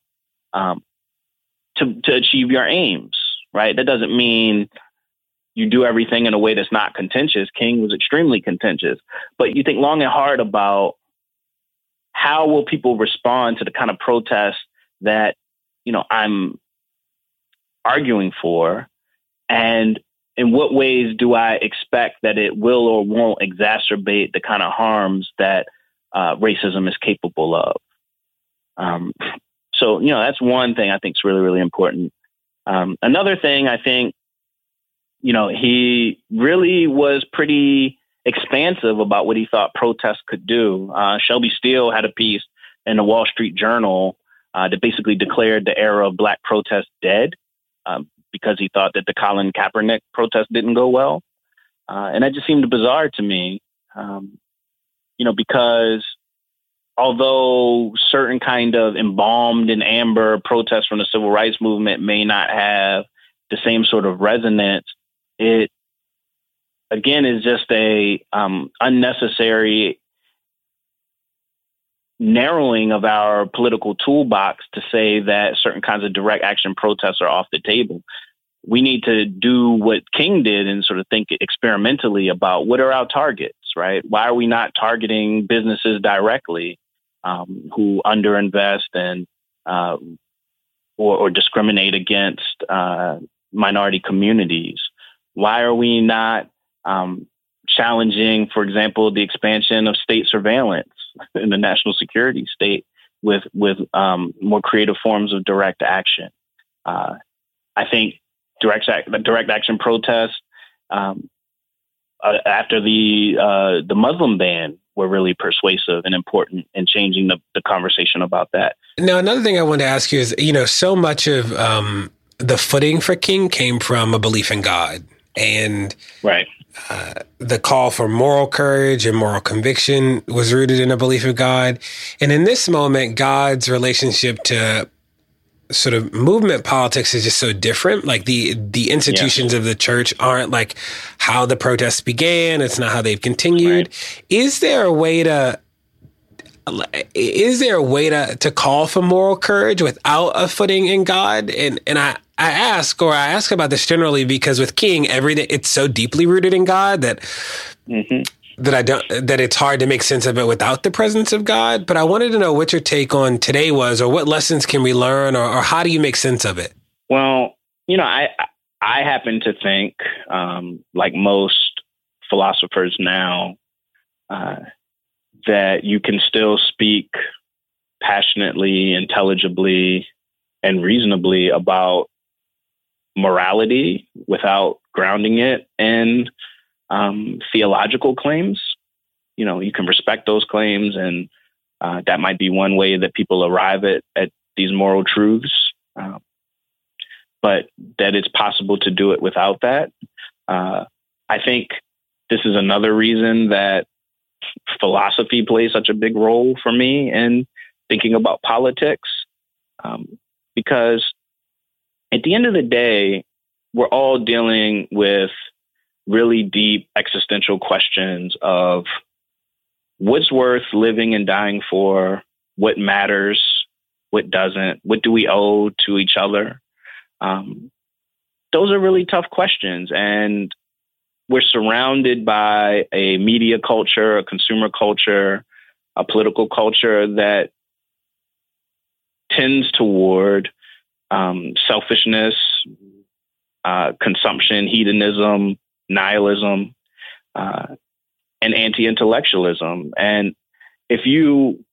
um, to, to achieve your aims, right? That doesn't mean you do everything in a way that's not contentious. King was extremely contentious, but you think long and hard about how will people respond to the kind of protest that you know I'm arguing for, and in what ways do I expect that it will or won't exacerbate the kind of harms that uh, racism is capable of? Um, so, you know, that's one thing I think is really, really important. Um, another thing I think, you know, he really was pretty expansive about what he thought protests could do. Uh, Shelby Steele had a piece in the Wall Street Journal uh, that basically declared the era of black protest dead um, because he thought that the Colin Kaepernick protest didn't go well. Uh, and that just seemed bizarre to me, um, you know, because although certain kind of embalmed in amber protests from the civil rights movement may not have the same sort of resonance, it again is just a um, unnecessary narrowing of our political toolbox to say that certain kinds of direct action protests are off the table. We need to do what King did and sort of think experimentally about what are our targets, right? Why are we not targeting businesses directly um, who underinvest and uh, or, or, discriminate against uh, minority communities? Why are we not um, challenging, for example, the expansion of state surveillance *laughs* in the national security state with with um, more creative forms of direct action? Uh, I think direct direct action protests um, uh, after the uh, the Muslim ban were really persuasive and important in changing the, the conversation about that. Now, another thing I want to ask you is, you know, so much of um, the footing for King came from a belief in God, and right. Uh, the call for moral courage and moral conviction was rooted in a belief of God. And in this moment, God's relationship to sort of movement politics is just so different. Like the the institutions yeah. of the church aren't like how the protests began. It's not how they've continued. Right. Is there a way to is there a way to, to call for moral courage without a footing in God? And and I, I ask or I ask about this generally because with King, everything it's so deeply rooted in God that mm-hmm that I don't that it's hard to make sense of it without the presence of God. But I wanted to know what your take on today was, or what lessons can we learn, or, or how do you make sense of it? Well, you know, I I happen to think, um, like most philosophers now, uh, that you can still speak passionately, intelligibly, and reasonably about morality without grounding it in um, theological claims. You know, you can respect those claims, and uh, that might be one way that people arrive at, at these moral truths. Uh, but that it's possible to do it without that. Uh, I think this is another reason that philosophy plays such a big role for me in thinking about politics. Um, because at the end of the day, we're all dealing with really deep existential questions of what's worth living and dying for, what matters, what doesn't, what do we owe to each other. Um, those are really tough questions. And we're surrounded by a media culture, a consumer culture, a political culture that tends toward um, selfishness, uh, consumption, hedonism, nihilism, uh, and anti-intellectualism. And if you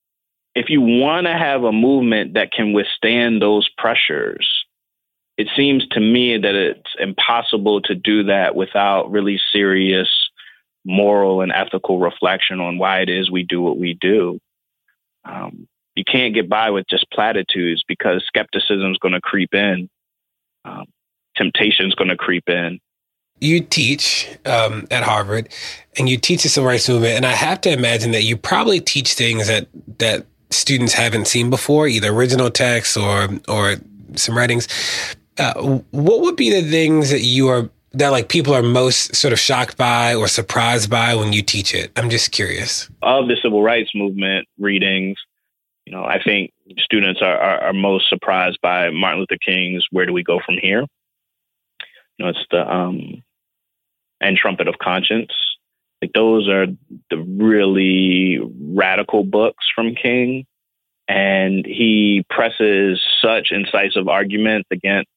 if you want to have a movement that can withstand those pressures, it seems to me that it's impossible to do that without really serious moral and ethical reflection on why it is we do what we do. Um, you can't get by with just platitudes because skepticism is going to creep in, um, temptation is going to creep in, you teach um, at Harvard and you teach the civil rights movement, and I have to imagine that you probably teach things that that students haven't seen before, either original texts or or some writings. Uh, what would be the things that you are that like people are most sort of shocked by or surprised by when you teach it? I'm just curious. Of the civil rights movement readings, you know, I think students are, are, are most surprised by Martin Luther King's "Where Do We Go From Here." You know, it's the um, and "Trumpet of Conscience." Like those are the really radical books from King, and he presses such incisive arguments against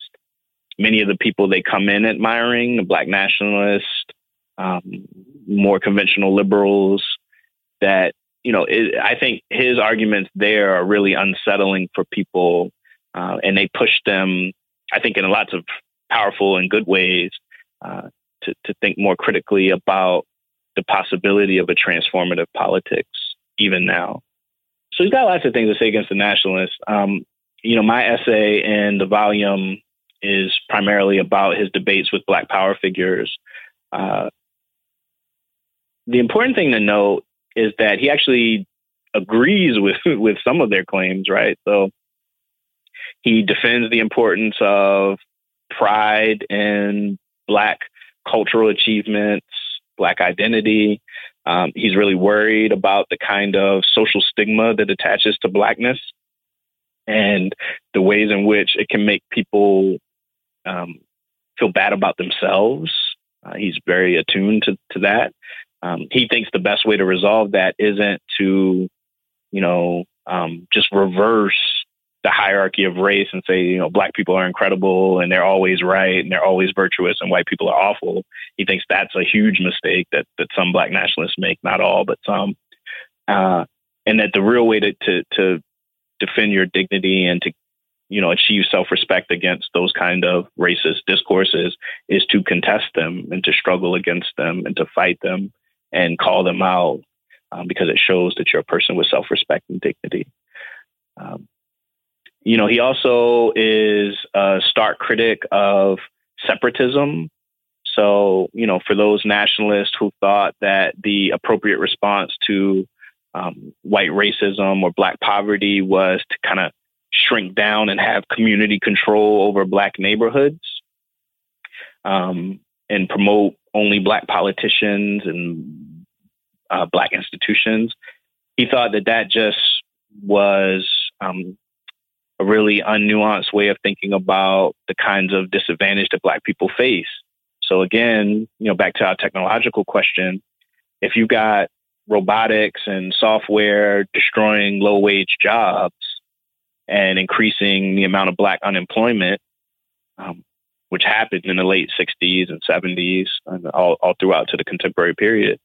many of the people they come in admiring, the black nationalists, um, more conventional liberals, that, you know, it, I think his arguments there are really unsettling for people. Uh, and they push them, I think, in lots of powerful and good ways uh, to, to think more critically about the possibility of a transformative politics, even now. So he's got lots of things to say against the nationalists. Um, you know, my essay in the volume is primarily about his debates with Black Power figures. Uh, the important thing to note is that he actually agrees with *laughs* with some of their claims, right? So he defends the importance of pride and Black cultural achievements, Black identity. Um, he's really worried about the kind of social stigma that attaches to Blackness and the ways in which it can make people um, feel bad about themselves. Uh, he's very attuned to, to that. Um, he thinks the best way to resolve that isn't to, you know, um, just reverse the hierarchy of race and say, you know, black people are incredible and they're always right and they're always virtuous and white people are awful. He thinks that's a huge mistake that that some black nationalists make, not all, but some. Uh, and that the real way to, to to defend your dignity and to you know, achieve self-respect against those kind of racist discourses is to contest them and to struggle against them and to fight them and call them out um, because it shows that you're a person with self-respect and dignity. Um, you know, he also is a stark critic of separatism. So, you know, for those nationalists who thought that the appropriate response to um, white racism or black poverty was to kind of shrink down and have community control over black neighborhoods um, and promote only black politicians and uh, black institutions. He thought that that just was um, a really unnuanced way of thinking about the kinds of disadvantage that black people face. So again, you know, back to our technological question, if you've got robotics and software destroying low wage jobs, and increasing the amount of black unemployment, um, which happened in the late 60s and 70s and all, all throughout to the contemporary period.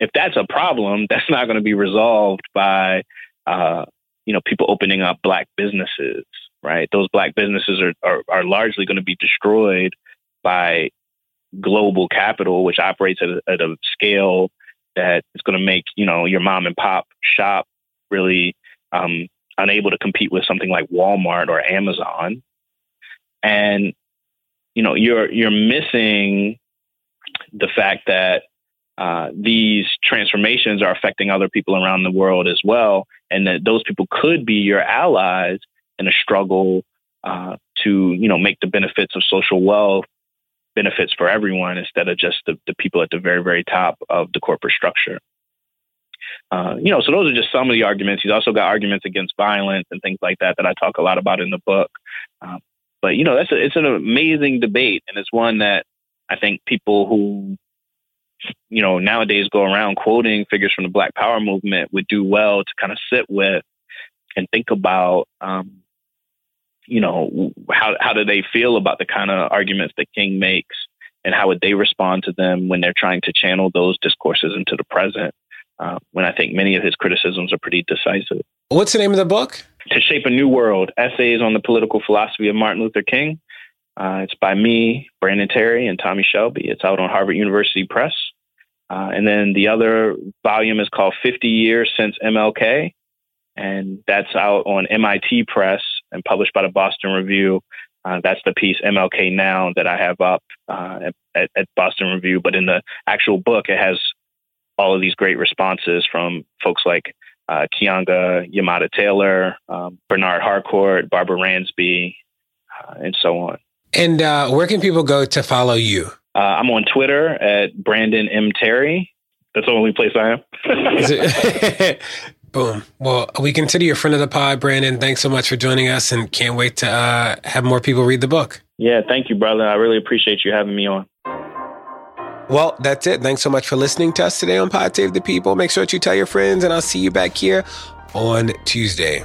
If that's a problem, *laughs* that's not going to be resolved by, uh, you know, people opening up black businesses, right? Those black businesses are, are, are largely going to be destroyed by global capital, which operates at a, at a scale that is going to make, you know, your mom and pop shop really um, unable to compete with something like Walmart or Amazon. And you know, you're you're missing the fact that uh, these transformations are affecting other people around the world as well, and that those people could be your allies in a struggle uh, to you know make the benefits of social wealth benefits for everyone instead of just the, the people at the very very top of the corporate structure. Uh, you know, so those are just some of the arguments. He's also got arguments against violence and things like that that I talk a lot about in the book. Um, but you know, that's a, it's an amazing debate, and it's one that I think people who you know nowadays go around quoting figures from the Black Power movement would do well to kind of sit with and think about. Um, you know, how how do they feel about the kind of arguments that King makes, and how would they respond to them when they're trying to channel those discourses into the present? When I think many of his criticisms are pretty decisive. What's the name of the book? To Shape a New World Essays on the Political Philosophy of Martin Luther King. Uh, it's by me, Brandon Terry, and Tommie Shelby. It's out on Harvard University Press. Uh, and then the other volume is called 50 Years Since MLK. And that's out on MIT Press and published by the Boston Review. Uh, that's the piece MLK Now that I have up uh, at, at, Boston Review. But in the actual book, it has all of these great responses from folks like uh, Keeanga-Yamahtta Taylor, um, Bernard Harcourt, Barbara Ransby, uh, and so on. And uh, where can people go to follow you? Uh, I'm on Twitter at Brandon M. Terry. That's the only place I am. *laughs* it, *laughs* boom. Well, we consider you a friend of the pod, Brandon. Thanks so much for joining us and can't wait to uh, have more people read the book. Yeah, thank you, brother. I really appreciate you having me on. Well, that's it. Thanks so much for listening to us today on Pod Save the People. Make sure that you tell your friends, and I'll see you back here on Tuesday.